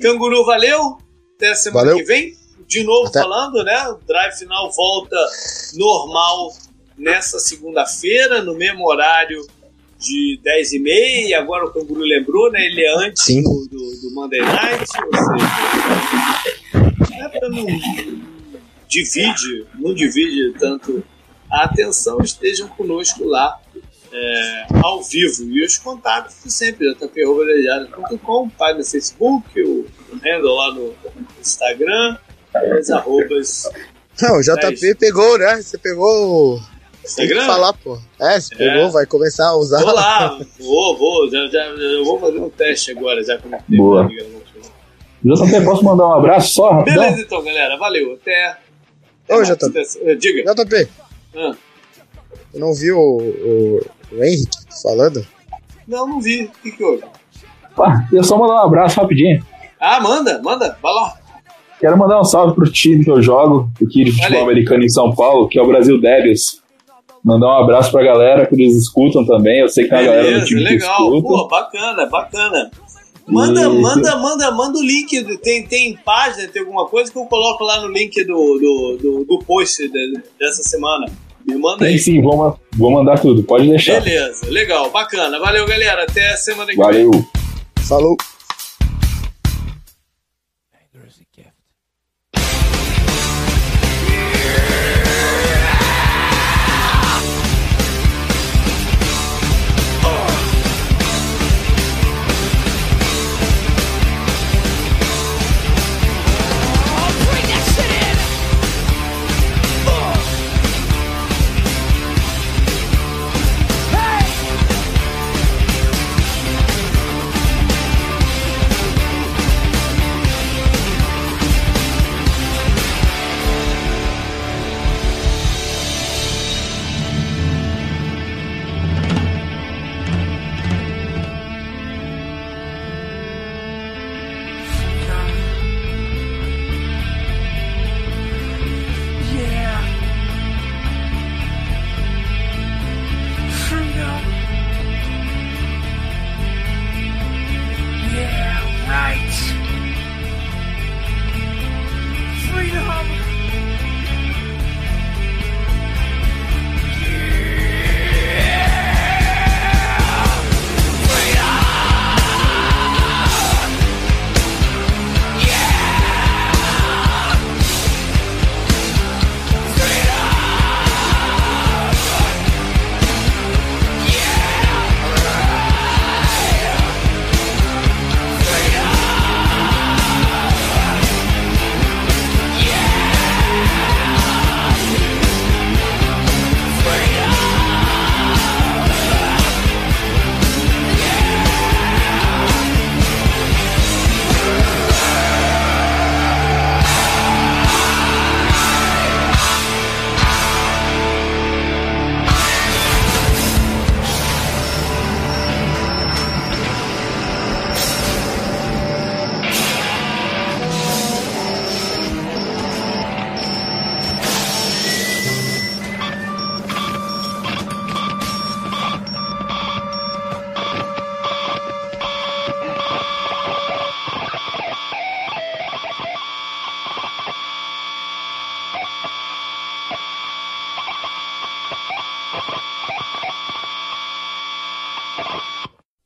A: Canguru, valeu. Até semana valeu. que vem. De novo Até. falando, né? O drive final volta normal nessa segunda-feira, no mesmo horário de 10 e meia, agora o Canguru lembrou, né? Ele é antes do, do, do, Monday Night, ou seja, é não divide, não divide tanto a atenção, estejam conosco lá é, ao vivo. E os contatos sempre, jp.com, página no Facebook, o handle lá no Instagram, as arrobas.
B: Não, o JP pegou, né? Você pegou Instagram? Tem que falar, pô. É, você pegou, é. vai começar a usar.
A: Vou lá, vou, vou. Já, já, eu vou fazer um teste agora, já como
C: Boa. JP, posso mandar um abraço só?
A: Rapidão? Beleza, então, galera. Valeu. Até.
B: Ô, JP. Diga. JP. Ah. Eu não vi o, o, o Henrique falando?
A: Não, não vi. O que, que houve?
C: Ah, eu só mandar um abraço rapidinho.
A: Ah, manda, manda. Vai lá.
C: Quero mandar um salve pro time que eu jogo, aqui de futebol americano em São Paulo, que é o Brasil Devils. Mandar um abraço pra galera que eles escutam também. Eu sei que tem a galera do time legal. que escuta.
A: Pô, bacana, bacana. Manda, e... manda, manda, manda o link. Tem, tem página, tem alguma coisa que eu coloco lá no link do, do, do, do post de, dessa semana. Me manda tem
C: aí. sim, vou, vou mandar tudo, pode deixar.
A: Beleza, legal, bacana. Valeu, galera. Até semana que
C: vem. Valeu.
B: Falou.